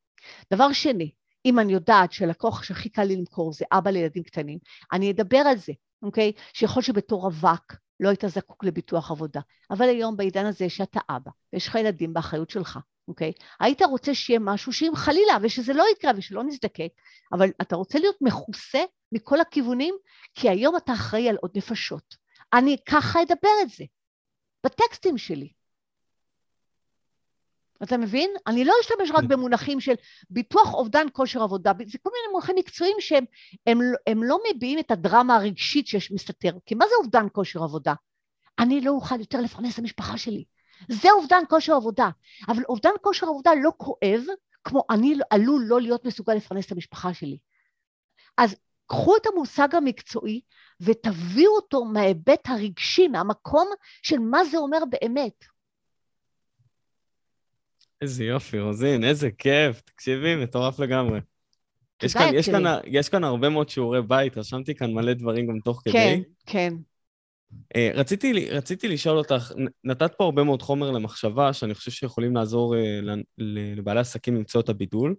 דבר שני, אם אני יודעת שלקוח שהכי קל לי למכור זה אבא לילדים קטנים, אני אדבר על זה, אוקיי? שיכול שבתור רווק לא היית זקוק לביטוח עבודה. אבל היום בעידן הזה שאתה אבא, ויש לך ילדים באחריות שלך, אוקיי? היית רוצה שיהיה משהו שאם חלילה, ושזה לא יקרה ושלא נזדקק, אבל אתה רוצה להיות מכוסה מכל הכיוונים, כי היום אתה אחראי על עוד נפשות. אני ככה אדבר את זה, בטקסטים שלי. אתה מבין? אני לא אשתמש רק כן. במונחים של ביטוח אובדן כושר עבודה, זה כל מיני מונחים מקצועיים שהם הם, הם לא מביעים את הדרמה הרגשית שיש מסתתר, כי מה זה אובדן כושר עבודה? אני לא אוכל יותר לפרנס את המשפחה שלי. זה אובדן כושר עבודה. אבל אובדן כושר עבודה לא כואב כמו אני עלול לא להיות מסוגל לפרנס את המשפחה שלי. אז קחו את המושג המקצועי ותביאו אותו מההיבט הרגשי, מהמקום של מה זה אומר באמת. איזה יופי, רוזין, איזה כיף. תקשיבי, מטורף לגמרי. יש כאן, יש, כאן, יש כאן הרבה מאוד שיעורי בית, רשמתי כאן מלא דברים גם תוך כן, כדי. כן, כן. Uh, רציתי, רציתי לשאול אותך, נתת פה הרבה מאוד חומר למחשבה, שאני חושב שיכולים לעזור uh, לבעלי עסקים למצוא את הבידול,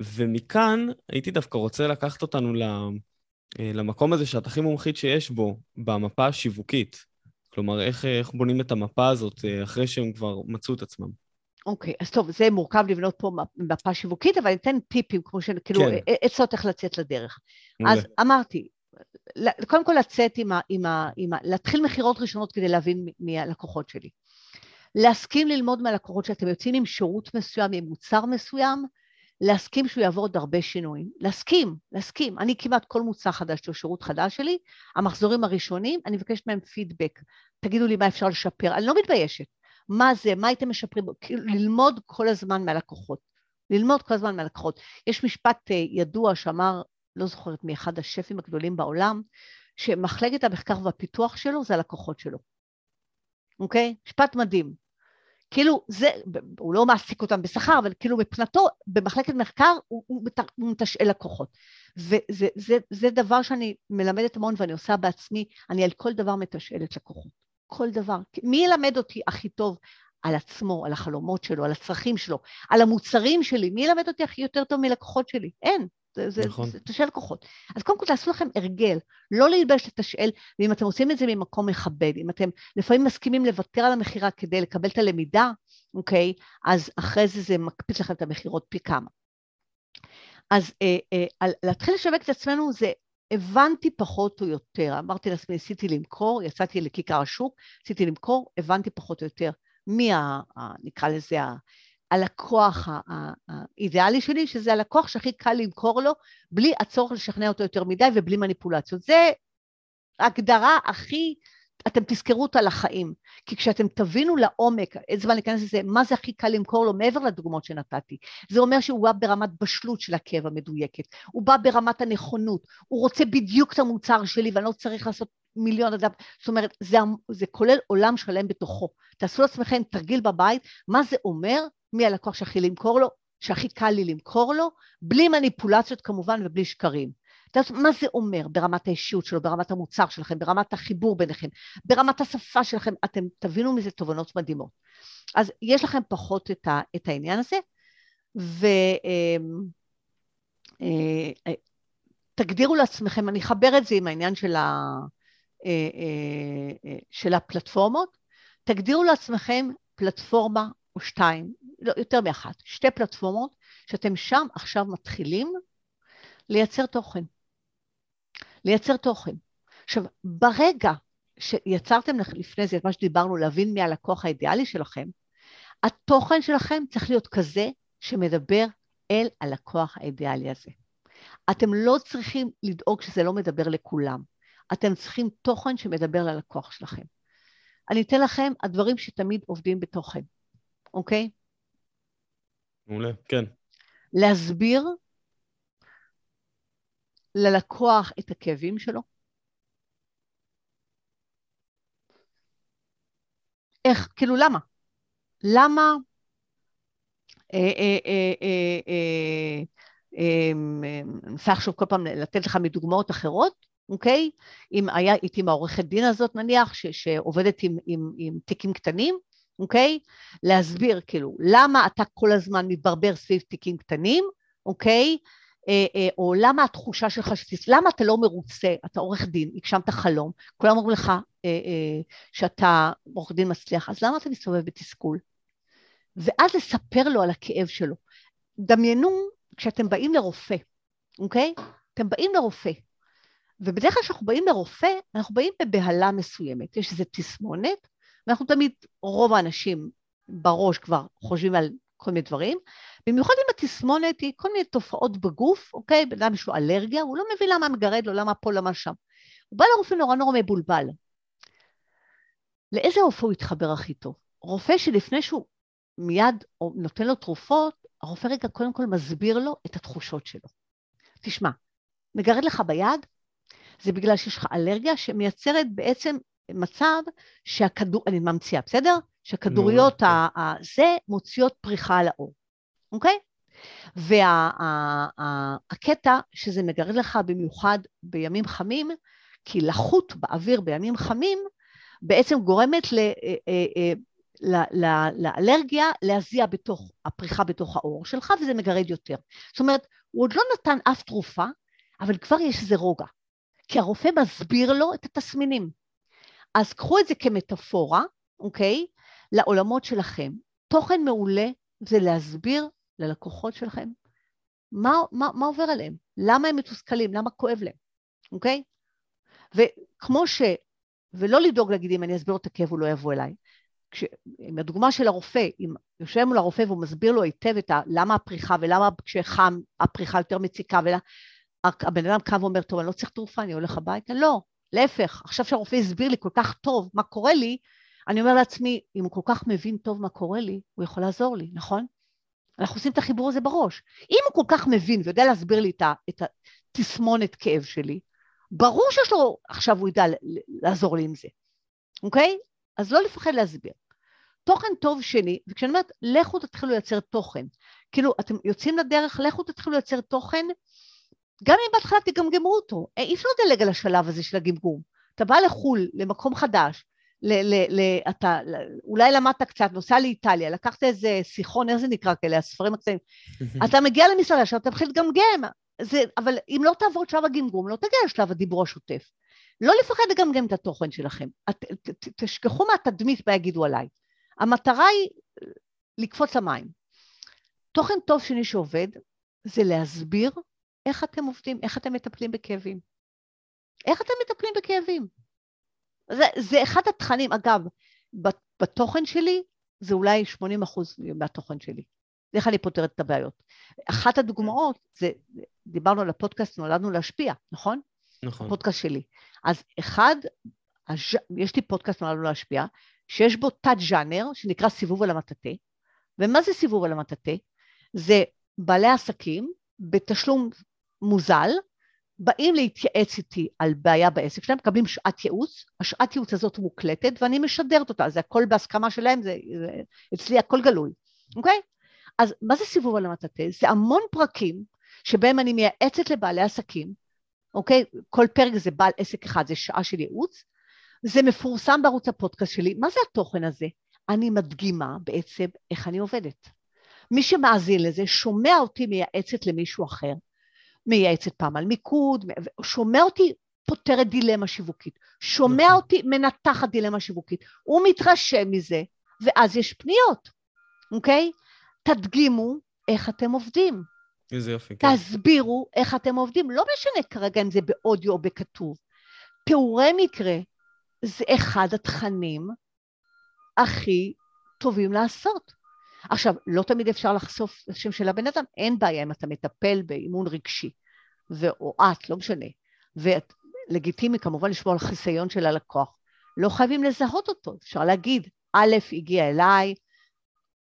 ומכאן הייתי דווקא רוצה לקחת אותנו ל, uh, למקום הזה שאת הכי מומחית שיש בו, במפה השיווקית. כלומר, איך, איך בונים את המפה הזאת uh, אחרי שהם כבר מצאו את עצמם. אוקיי, אז טוב, זה מורכב לבנות פה מפה שיווקית, אבל אני אתן טיפים, כמו ש... כאילו, כן. עצות איך לצאת לדרך. מולה. אז אמרתי, קודם כל לצאת עם ה... עם ה, עם ה להתחיל מכירות ראשונות כדי להבין מי הלקוחות שלי. להסכים ללמוד מהלקוחות שאתם יוצאים עם שירות מסוים, עם מוצר מסוים, להסכים שהוא יעבור עוד הרבה שינויים. להסכים, להסכים. אני כמעט כל מוצר חדש או שירות חדש שלי, המחזורים הראשונים, אני מבקשת מהם פידבק. תגידו לי מה אפשר לשפר. אני לא מתביישת. מה זה, מה הייתם משפרים, כאילו ללמוד כל הזמן מהלקוחות, ללמוד כל הזמן מהלקוחות. יש משפט אה, ידוע שאמר, לא זוכרת מאחד השפים הגדולים בעולם, שמחלקת המחקר והפיתוח שלו זה הלקוחות שלו, אוקיי? משפט מדהים. כאילו זה, הוא לא מעסיק אותם בשכר, אבל כאילו מבחינתו, במחלקת מחקר הוא, הוא, מתשאל לקוחות. וזה זה, זה דבר שאני מלמדת המון ואני עושה בעצמי, אני על כל דבר מתשאלת לקוחות. כל דבר. מי ילמד אותי הכי טוב על עצמו, על החלומות שלו, על הצרכים שלו, על המוצרים שלי? מי ילמד אותי הכי יותר טוב מלקוחות שלי? אין. זה, זה, נכון. זה תשאל לקוחות. אז קודם כל תעשו לכם הרגל, לא להתבייש לתשאל, ואם אתם עושים את זה ממקום מכבד, אם אתם לפעמים מסכימים לוותר על המכירה כדי לקבל את הלמידה, אוקיי, אז אחרי זה זה מקפיץ לכם את המכירות פי כמה. אז אה, אה, להתחיל לשווק את עצמנו זה הבנתי פחות או יותר, אמרתי לעצמי, ניסיתי למכור, יצאתי לכיכר השוק, ניסיתי למכור, הבנתי פחות או יותר מי, ה, ה, נקרא לזה, ה, הלקוח האידיאלי שלי, שזה הלקוח שהכי קל למכור לו, בלי הצורך לשכנע אותו יותר מדי ובלי מניפולציות. זה ההגדרה הכי אתם תזכרו אותה לחיים. כי כשאתם תבינו לעומק, איזה זמן להיכנס לזה, מה זה הכי קל למכור לו מעבר לדוגמאות שנתתי. זה אומר שהוא בא ברמת בשלות של הכאב המדויקת, הוא בא ברמת הנכונות, הוא רוצה בדיוק את המוצר שלי ואני לא צריך לעשות מיליון אדם, זאת אומרת, זה, זה כולל עולם שלם בתוכו. תעשו לעצמכם תרגיל בבית, מה זה אומר, מי הלקוח שהכי למכור לו, שהכי קל לי למכור לו, בלי מניפולציות כמובן ובלי שקרים. יודע מה זה אומר ברמת האישיות שלו, ברמת המוצר שלכם, ברמת החיבור ביניכם, ברמת השפה שלכם, אתם תבינו מזה תובנות מדהימות. אז יש לכם פחות את, ה, את העניין הזה, ותגדירו אמ, אה, אה, לעצמכם, אני אחבר את זה עם העניין של, ה, אה, של הפלטפורמות, תגדירו לעצמכם פלטפורמה או שתיים, לא, יותר מאחת, שתי פלטפורמות שאתם שם עכשיו מתחילים לייצר תוכן. לייצר תוכן. עכשיו, ברגע שיצרתם לפני זה את מה שדיברנו, להבין מי הלקוח האידיאלי שלכם, התוכן שלכם צריך להיות כזה שמדבר אל הלקוח האידיאלי הזה. אתם לא צריכים לדאוג שזה לא מדבר לכולם. אתם צריכים תוכן שמדבר ללקוח שלכם. אני אתן לכם הדברים שתמיד עובדים בתוכן, אוקיי? מעולה, כן. להסביר ללקוח את הכאבים שלו. איך, כאילו למה? למה אני מנסה לחשוב כל פעם לתת לך מדוגמאות אחרות, אוקיי? אם היה איתי עם העורכת דין הזאת נניח, ש, שעובדת עם, עם, עם תיקים קטנים, אוקיי? להסביר כאילו, למה אתה כל הזמן מתברבר סביב תיקים קטנים, אוקיי? אה, אה, או למה התחושה שלך. למה אתה לא מרוצה, אתה עורך דין, הגשמת חלום, כולם אומרים לך אה, שאתה עורך דין מצליח, אז למה אתה מסתובב בתסכול? ואז לספר לו על הכאב שלו. דמיינו כשאתם באים לרופא, אוקיי? אתם באים לרופא, ובדרך כלל כשאנחנו באים לרופא, אנחנו באים בבהלה מסוימת. יש איזו תסמונת, ואנחנו תמיד, רוב האנשים בראש כבר חושבים על כל מיני דברים, במיוחד אם התסמונת היא כל מיני תופעות בגוף, אוקיי? בן אדם יש לו אלרגיה, הוא לא מבין למה מגרד לו, למה פה, למה שם. הוא בא לרופא נורא נורא מבולבל. לאיזה רופא הוא יתחבר הכי טוב? רופא שלפני שהוא מיד נותן לו תרופות, הרופא רגע קודם כל מסביר לו את התחושות שלו. תשמע, מגרד לך ביד, זה בגלל שיש לך אלרגיה שמייצרת בעצם מצב שהכדור, אני ממציאה, בסדר? שהכדוריות הזה מוציאות פריחה על האור, אוקיי? והקטע שזה מגרד לך במיוחד בימים חמים, כי לחות באוויר בימים חמים בעצם גורמת ל, אה, אה, אה, לאלרגיה להזיע בתוך, הפריחה בתוך האור שלך, וזה מגרד יותר. זאת אומרת, הוא עוד לא נתן אף תרופה, אבל כבר יש איזה רוגע, כי הרופא מסביר לו את התסמינים. אז קחו את זה כמטאפורה, אוקיי? לעולמות שלכם. תוכן מעולה זה להסביר ללקוחות שלכם מה, מה, מה עובר עליהם, למה הם מתוסכלים, למה כואב להם, אוקיי? וכמו ש... ולא לדאוג להגיד אם אני אסביר לו את הכאב הוא לא יבוא אליי. כש... עם הדוגמה של הרופא, אם יושב מול הרופא והוא מסביר לו היטב את ה... למה הפריחה ולמה כשחם הפריחה יותר מציקה, והבן אדם קם ואומר, טוב, אני לא צריך תרופה, אני הולך הביתה? לא, להפך, עכשיו שהרופא הסביר לי כל כך טוב מה קורה לי, אני אומר לעצמי, אם הוא כל כך מבין טוב מה קורה לי, הוא יכול לעזור לי, נכון? אנחנו עושים את החיבור הזה בראש. אם הוא כל כך מבין ויודע להסביר לי את התסמונת כאב שלי, ברור שיש לו, עכשיו הוא ידע לעזור לי עם זה, אוקיי? אז לא לפחד להסביר. תוכן טוב שני, וכשאני אומרת, לכו תתחילו לייצר תוכן. כאילו, אתם יוצאים לדרך, לכו תתחילו לייצר תוכן, גם אם בהתחלה תגמגמו אותו. אה, אי אפשר לדלג על השלב הזה של הגמגום. אתה בא לחו"ל, למקום חדש, ל, ל, ל, אתה, אולי למדת קצת, נוסע לאיטליה, לקחת איזה שיחון, איך זה נקרא כאלה, הספרים הקטנים, אתה מגיע למסעדה עכשיו, אתה מתחיל לגמגם, זה, אבל אם לא תעבור את שלב הגמגום, לא תגיע לשלב הדיבור השוטף. לא לפחד לגמגם את התוכן שלכם. את, ת, ת, תשכחו מהתדמית מה יגידו עליי. המטרה היא לקפוץ למים. תוכן טוב שני שעובד זה להסביר איך אתם עובדים, איך אתם מטפלים בכאבים. איך אתם מטפלים בכאבים? זה, זה אחד התכנים, אגב, בתוכן שלי זה אולי 80 אחוז מהתוכן שלי. איך אני פותרת את הבעיות. אחת הדוגמאות, זה, דיברנו על הפודקאסט, נולדנו להשפיע, נכון? נכון. פודקאסט שלי. אז אחד. יש לי פודקאסט נולדנו להשפיע, שיש בו תת-ז'אנר שנקרא סיבוב על המטאטה. ומה זה סיבוב על המטאטה? זה בעלי עסקים בתשלום מוזל, באים להתייעץ איתי על בעיה בעסק שלהם, מקבלים שעת ייעוץ, השעת ייעוץ הזאת מוקלטת ואני משדרת אותה, זה הכל בהסכמה שלהם, זה, זה אצלי הכל גלוי, אוקיי? אז מה זה סיבוב על המטאטה? זה המון פרקים שבהם אני מייעצת לבעלי עסקים, אוקיי? כל פרק זה בעל עסק אחד, זה שעה של ייעוץ, זה מפורסם בערוץ הפודקאסט שלי. מה זה התוכן הזה? אני מדגימה בעצם איך אני עובדת. מי שמאזין לזה שומע אותי מייעצת למישהו אחר, מייעצת פעם על מיקוד, שומע אותי פותרת דילמה שיווקית, שומע נכון. אותי מנתחת דילמה שיווקית, הוא מתרשם מזה, ואז יש פניות, אוקיי? תדגימו, איך אתם עובדים. איזה יופי, כן. תסבירו איך אתם עובדים. לא משנה כרגע אם זה באודיו או בכתוב. תיאורי מקרה זה אחד התכנים הכי טובים לעשות. עכשיו, לא תמיד אפשר לחשוף את השם של הבן אדם, אין בעיה אם אתה מטפל באימון רגשי, או את, לא משנה. ולגיטימי כמובן לשמור על חיסיון של הלקוח. לא חייבים לזהות אותו, אפשר להגיד, א', הגיע אליי,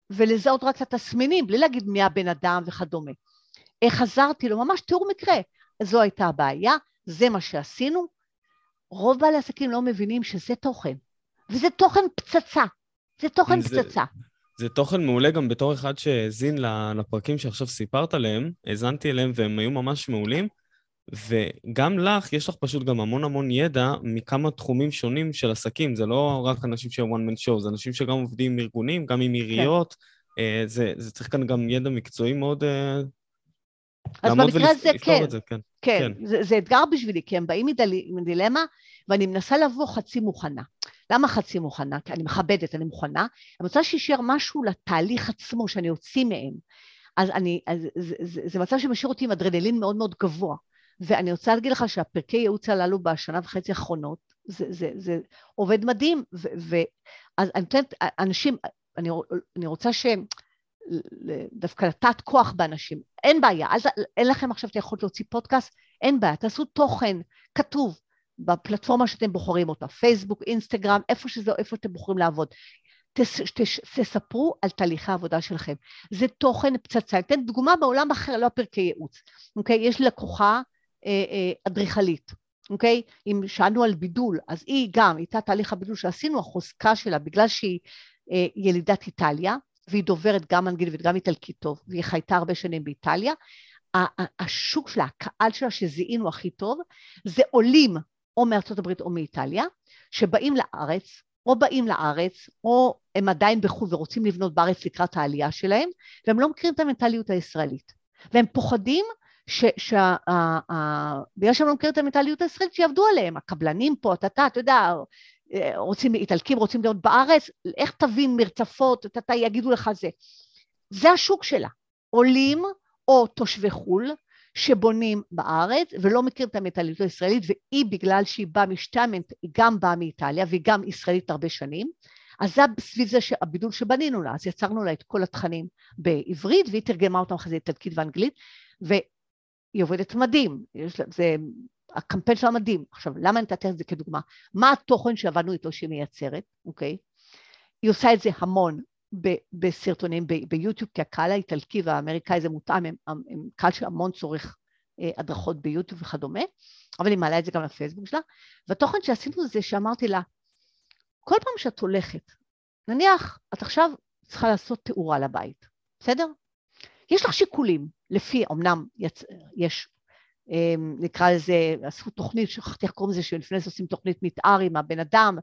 ולזהות רק את התסמינים, בלי להגיד מי הבן אדם וכדומה. איך עזרתי לו, ממש תיאור מקרה. זו הייתה הבעיה, זה מה שעשינו. רוב בעלי עסקים לא מבינים שזה תוכן, וזה תוכן פצצה. זה תוכן זה, פצצה. זה תוכן מעולה גם בתור אחד שהאזין לפרקים שעכשיו סיפרת עליהם, האזנתי אליהם והם היו ממש מעולים, וגם לך, יש לך פשוט גם המון המון ידע מכמה תחומים שונים של עסקים. זה לא רק אנשים של one man show, זה אנשים שגם עובדים עם ארגונים, גם עם עיריות. כן. זה, זה צריך כאן גם ידע מקצועי מאוד... אה, אז במקרה הזה כן. זה, כן. כן, כן. זה, זה אתגר בשבילי, כי הם באים מדילמה, ואני מנסה לבוא חצי מוכנה. למה חצי מוכנה? כי אני מכבדת, אני מוכנה. אני רוצה שישאר משהו לתהליך עצמו, שאני אוציא מהם. אז, אני, אז זה, זה, זה מצב שמשאיר אותי עם אדרנלין מאוד מאוד גבוה. ואני רוצה להגיד לך שהפרקי ייעוץ הללו בשנה וחצי האחרונות, זה, זה, זה עובד מדהים, ואז אני נותנת, אנשים, אני, אני רוצה שהם, דווקא לתת כוח באנשים, אין בעיה, אל, אין לכם עכשיו את היכולת להוציא פודקאסט, אין בעיה, תעשו תוכן כתוב בפלטפורמה שאתם בוחרים אותה, פייסבוק, אינסטגרם, איפה שזה, איפה אתם בוחרים לעבוד. תס, תס, תספרו על תהליכי העבודה שלכם. זה תוכן פצצה. אתן דוגמה בעולם אחר, לא פרקי ייעוץ. אוקיי? יש לקוחה אה, אה, אדריכלית, אוקיי? אם שאלנו על בידול, אז היא גם, איתה תהליך הבידול שעשינו, החוזקה שלה, בגלל שהיא אה, ילידת איטליה, והיא דוברת גם אנגלית וגם איטלקית טוב, והיא חייתה הרבה שנים באיטליה, השוק שלה, הקהל שלה שזיהינו הכי טוב, זה עולים או מארצות הברית או מאיטליה, שבאים לארץ, או באים לארץ, או הם עדיין בחו"ל ורוצים לבנות בארץ לקראת העלייה שלהם, והם לא מכירים את המנטליות הישראלית. והם פוחדים שבגלל שהם לא מכירים את המנטליות הישראלית, שיעבדו עליהם, הקבלנים פה, אתה, אתה, אתה יודע, רוצים, איטלקים רוצים להיות בארץ, איך תבין מרצפות, אתה, אתה, יגידו לך זה. זה השוק שלה, עולים או תושבי חו"ל, שבונים בארץ ולא מכירים את המנטליות הישראלית, והיא בגלל שהיא באה משתי המנט... היא גם באה מאיטליה והיא גם ישראלית הרבה שנים, אז זה סביב זה הבידול שבנינו לה, אז יצרנו לה את כל התכנים בעברית והיא תרגמה אותם אחרי זה איטלקית ואנגלית, והיא עובדת מדהים, יש לה, זה, הקמפיין שלה מדהים. עכשיו, למה אני נתתי את זה כדוגמה? מה התוכן שעבדנו איתו שהיא מייצרת, אוקיי? היא עושה את זה המון בסרטונים ביוטיוב, כי הקהל האיטלקי והאמריקאי זה מותאם, הם, הם, הם קהל שהמון צורך אה, הדרכות ביוטיוב וכדומה, אבל היא מעלה את זה גם לפייסבוק שלה. והתוכן שעשינו זה שאמרתי לה, כל פעם שאת הולכת, נניח את עכשיו צריכה לעשות תאורה לבית, בסדר? יש לך שיקולים, לפי, אמנם יצ... יש, אה, נקרא לזה, עשו תוכנית, שכחתי איך קוראים לזה, שלפני זה עושים תוכנית מתאר עם הבן אדם,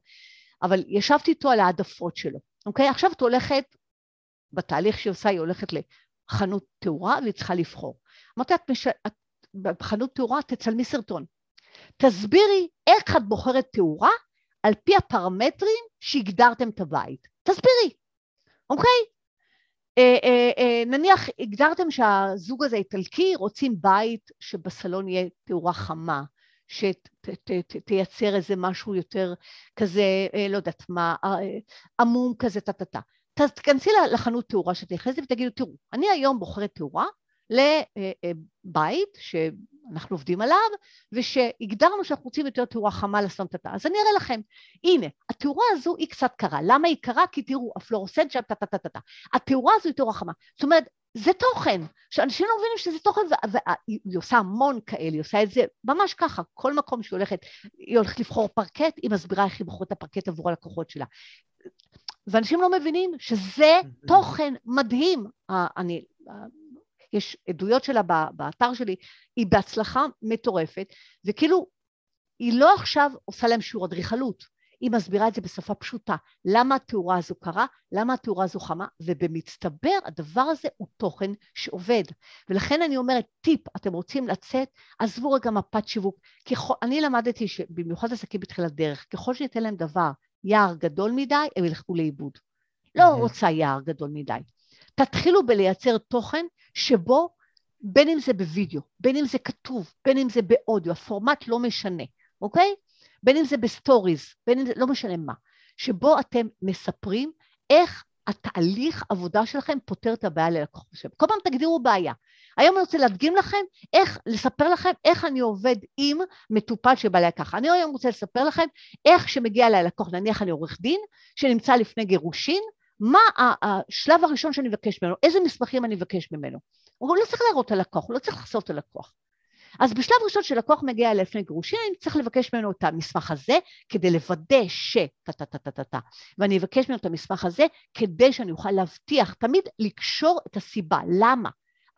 אבל ישבתי איתו על העדפות שלו. אוקיי? עכשיו את הולכת, בתהליך שהיא עושה, היא הולכת לחנות תאורה והיא צריכה לבחור. אמרתי, את, מש... את בחנות תאורה תצלמי סרטון. תסבירי איך את בוחרת תאורה על פי הפרמטרים שהגדרתם את הבית. תסבירי, אוקיי? אה, אה, אה, נניח הגדרתם שהזוג הזה איטלקי, רוצים בית שבסלון יהיה תאורה חמה, שתייצר איזה משהו יותר כזה, אה, לא יודעת מה, אה, עמום כזה, טה-טה-טה. תכנסי לחנות תאורה שתייחס ותגידו, תראו, אני היום בוחרת תאורה לבית שאנחנו עובדים עליו, ושהגדרנו שאנחנו רוצים יותר תאורה חמה לסמטטה. אז אני אראה לכם, הנה, התאורה הזו היא קצת קרה. למה היא קרה? כי תראו, הפלורוסנט שם טה-טה-טה-טה. התאורה הזו היא תאורה חמה. זאת אומרת, זה תוכן, שאנשים לא מבינים שזה תוכן, והיא עושה המון כאלה, היא עושה את זה ממש ככה, כל מקום שהיא הולכת, היא הולכת לבחור פרקט, היא מסבירה איך היא בוחרת את הפרקט עבור הלקוחות שלה. ואנשים לא מבינים שזה תוכן מדהים. אני, יש עדויות שלה באתר שלי, היא בהצלחה מטורפת, וכאילו, היא לא עכשיו עושה להם שיעור אדריכלות, היא מסבירה את זה בשפה פשוטה. למה התאורה הזו קרה? למה התאורה הזו חמה? ובמצטבר הדבר הזה הוא תוכן שעובד. ולכן אני אומרת, טיפ, אתם רוצים לצאת, עזבו רגע מפת שיווק. ככל, אני למדתי שבמיוחד עסקים בתחילת דרך, ככל שניתן להם דבר, יער גדול מדי, הם ילכו לאיבוד. לא רוצה יער גדול מדי. תתחילו בלייצר תוכן שבו, בין אם זה בווידאו, בין אם זה כתוב, בין אם זה באודיו, הפורמט לא משנה, אוקיי? בין אם זה ב stories, בין אם זה, לא משנה מה, שבו אתם מספרים איך התהליך עבודה שלכם פותר את הבעיה ללקוח. כל פעם תגדירו בעיה. היום אני רוצה להדגים לכם איך, לספר לכם איך אני עובד עם מטופל שבא אליי ככה. אני היום רוצה לספר לכם איך שמגיע אליי לקוח, נניח אני עורך דין, שנמצא לפני גירושין, מה השלב הראשון שאני מבקש ממנו, איזה מסמכים אני מבקש ממנו. הוא לא צריך להראות את הלקוח, הוא לא צריך לחשוף את הלקוח. אז בשלב ראשון שלקוח מגיע אליי לפני גירושין, אני צריך לבקש ממנו את המסמך הזה כדי לוודא ש... טה-טה-טה-טה-טה. ואני אבקש ממנו את המסמך הזה כדי שאני אוכל להבטיח, תמיד לקשור את הסיבה. למה?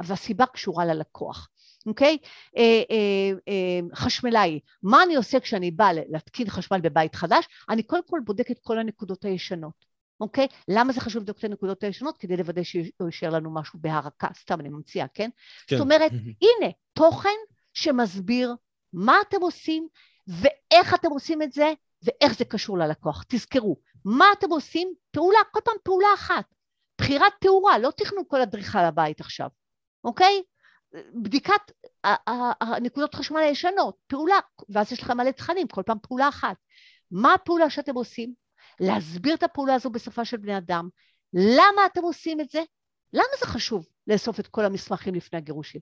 והסיבה קשורה ללקוח. אוקיי? אה, אה, אה, חשמלאי, מה אני עושה כשאני באה להתקין חשמל בבית חדש? אני קודם כל בודק את כל הנקודות הישנות. אוקיי? למה זה חשוב לבדוק את הנקודות הישנות? כדי לוודא שישאר לנו משהו בהרקה, סתם אני ממציאה, כן? כן? זאת אומרת, הנה, תוכן שמסביר מה אתם עושים ואיך אתם עושים את זה ואיך זה קשור ללקוח. תזכרו, מה אתם עושים? פעולה, כל פעם פעולה אחת. בחירת תאורה, לא תכנו כל אדריכל הבית עכשיו, אוקיי? בדיקת הנקודות חשמל הישנות, פעולה, ואז יש לכם מלא תכנים, כל פעם פעולה אחת. מה הפעולה שאתם עושים? להסביר את הפעולה הזו בשפה של בני אדם. למה אתם עושים את זה? למה זה חשוב לאסוף את כל המסמכים לפני הגירושים?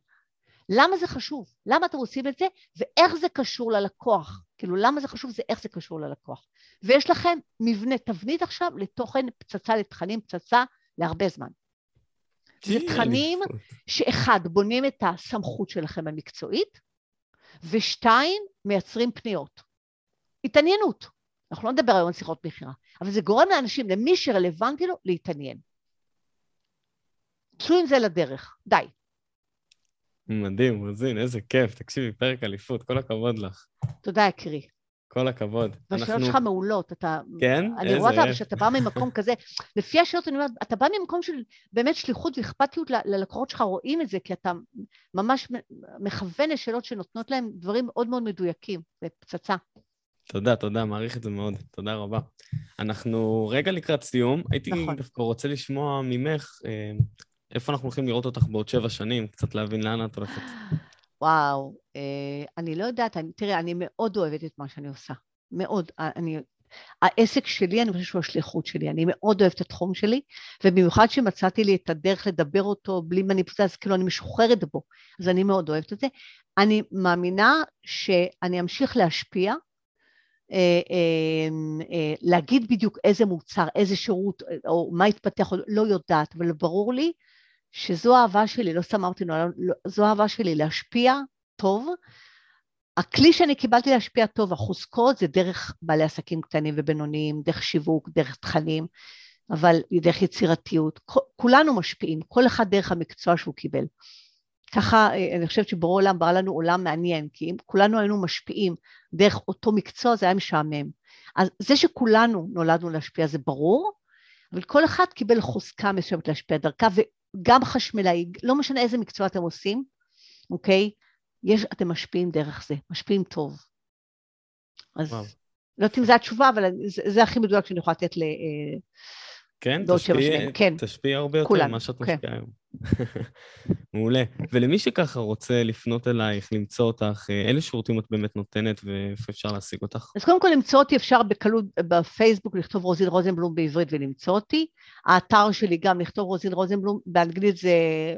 למה זה חשוב? למה אתם עושים את זה? ואיך זה קשור ללקוח? כאילו, למה זה חשוב? זה איך זה קשור ללקוח. ויש לכם מבנה, תבנית עכשיו לתוכן פצצה, לתכנים פצצה להרבה זמן. זה תכנים שאחד, בונים את הסמכות שלכם המקצועית, ושתיים, מייצרים פניות. התעניינות. אנחנו לא נדבר היום על שיחות מכירה, אבל זה גורם לאנשים, למי שרלוונטי לו, להתעניין. צאו עם זה לדרך, די. מדהים, רוזין, איזה כיף. תקשיבי, פרק אליפות, כל הכבוד לך. תודה, יקירי. כל הכבוד. והשאלות אנחנו... שלך מעולות, אתה... כן? אני איזה... רואה אותה שאתה בא ממקום כזה, לפי השאלות אני אומרת, אתה בא ממקום של באמת שליחות ואכפתיות ללקוחות שלך, רואים את זה, כי אתה ממש מכוון לשאלות שנותנות להם דברים מאוד מאוד מדויקים, זה פצצה. תודה, תודה, מעריך את זה מאוד, תודה רבה. אנחנו רגע לקראת סיום, הייתי נכון. דווקא רוצה לשמוע ממך, אה, איפה אנחנו הולכים לראות אותך בעוד שבע שנים, קצת להבין לאן את הולכת. וואו, אה, אני לא יודעת, אני, תראה, אני מאוד אוהבת את מה שאני עושה, מאוד. אני, העסק שלי, אני חושבת שהוא השליחות שלי, אני מאוד אוהבת את התחום שלי, ובמיוחד שמצאתי לי את הדרך לדבר אותו בלי מניפוציה, אז כאילו אני משוחררת בו, אז אני מאוד אוהבת את זה. אני מאמינה שאני אמשיך להשפיע, אה, אה, להגיד בדיוק איזה מוצר, איזה שירות, או מה יתפתח, לא יודעת, אבל ברור לי שזו האהבה שלי, לא סתם אמרתי, לא, זו האהבה שלי להשפיע טוב. הכלי שאני קיבלתי להשפיע טוב, החוזקות, זה דרך בעלי עסקים קטנים ובינוניים, דרך שיווק, דרך תכנים, אבל דרך יצירתיות. כולנו משפיעים, כל אחד דרך המקצוע שהוא קיבל. ככה אני חושבת שברור עולם ברא לנו עולם מעניין, כי אם כולנו היינו משפיעים דרך אותו מקצוע זה היה משעמם. אז זה שכולנו נולדנו להשפיע זה ברור, אבל כל אחד קיבל חוזקה מסוימת להשפיע דרכה, גם חשמלאי, לא משנה איזה מקצוע אתם עושים, אוקיי? יש, אתם משפיעים דרך זה, משפיעים טוב. אז וואו. לא יודעת אם זו התשובה, אבל זה, זה הכי מדויק שאני יכולה לתת ל... אה, כן, תשפיע, כן, תשפיע הרבה יותר ממה שאת כן. משפיעה היום. מעולה. ולמי שככה רוצה לפנות אלייך, למצוא אותך, אה, אילו שירותים את באמת נותנת ואיפה אפשר להשיג אותך? אז קודם כל למצוא אותי אפשר בקלות בפייסבוק, לכתוב רוזין רוזנבלום בעברית ולמצוא אותי. האתר שלי גם לכתוב רוזין רוזנבלום, באנגלית זה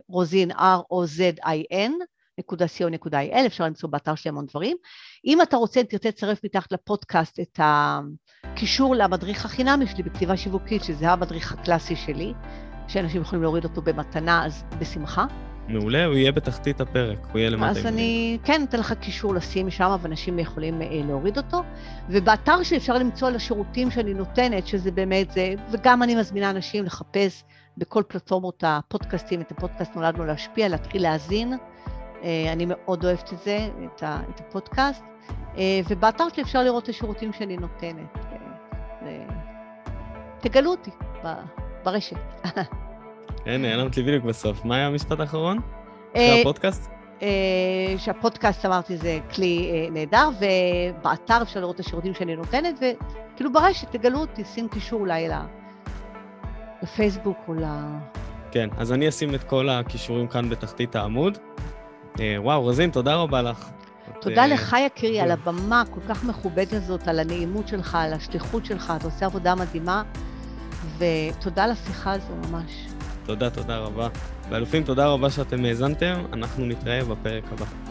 רוזין, R-O-Z-I-N. .co.il, אפשר למצוא באתר שלי המון דברים. אם אתה רוצה, אם תרצה לצרף מתחת לפודקאסט את הקישור למדריך החינמי שלי בכתיבה שיווקית, שזה המדריך הקלאסי שלי, שאנשים יכולים להוריד אותו במתנה, אז בשמחה. מעולה, הוא יהיה בתחתית הפרק, הוא יהיה למטה. אז אני כן אתן לך קישור לשים שם, ואנשים יכולים אה, להוריד אותו. ובאתר שלי אפשר למצוא על השירותים שאני נותנת, שזה באמת זה, וגם אני מזמינה אנשים לחפש בכל פלטפורמות הפודקאסטים, את הפודקאסט נולדנו להשפיע, להתחיל להאזין. אה, אני מאוד אוהבת את זה, את, הפודקאסט. אה, ובאתר שלי אפשר לראות את השירותים שאני נותנת. תגלו אותי ברשת. אין לנו בדיוק בסוף. מה היה המשפט האחרון? אה, הפודקאסט? אה, שהפודקאסט, אמרתי, זה כלי אה, נהדר, ובאתר אפשר לראות את השירותים שאני נותנת, וכאילו ברשת, תגלו אותי, שים קישור אולי לפייסבוק או ל... כן, אז אני אשים את כל הכישורים כאן בתחתית העמוד. אה, וואו, רזין, תודה רבה לך. תודה את, לך, יקירי, על הבמה הכל כך מכובדת הזאת, על הנעימות שלך, על השליחות שלך, אתה עושה עבודה מדהימה, ותודה על השיחה הזו ממש. תודה, תודה רבה. ואלופים, תודה רבה שאתם האזנתם, אנחנו נתראה בפרק הבא.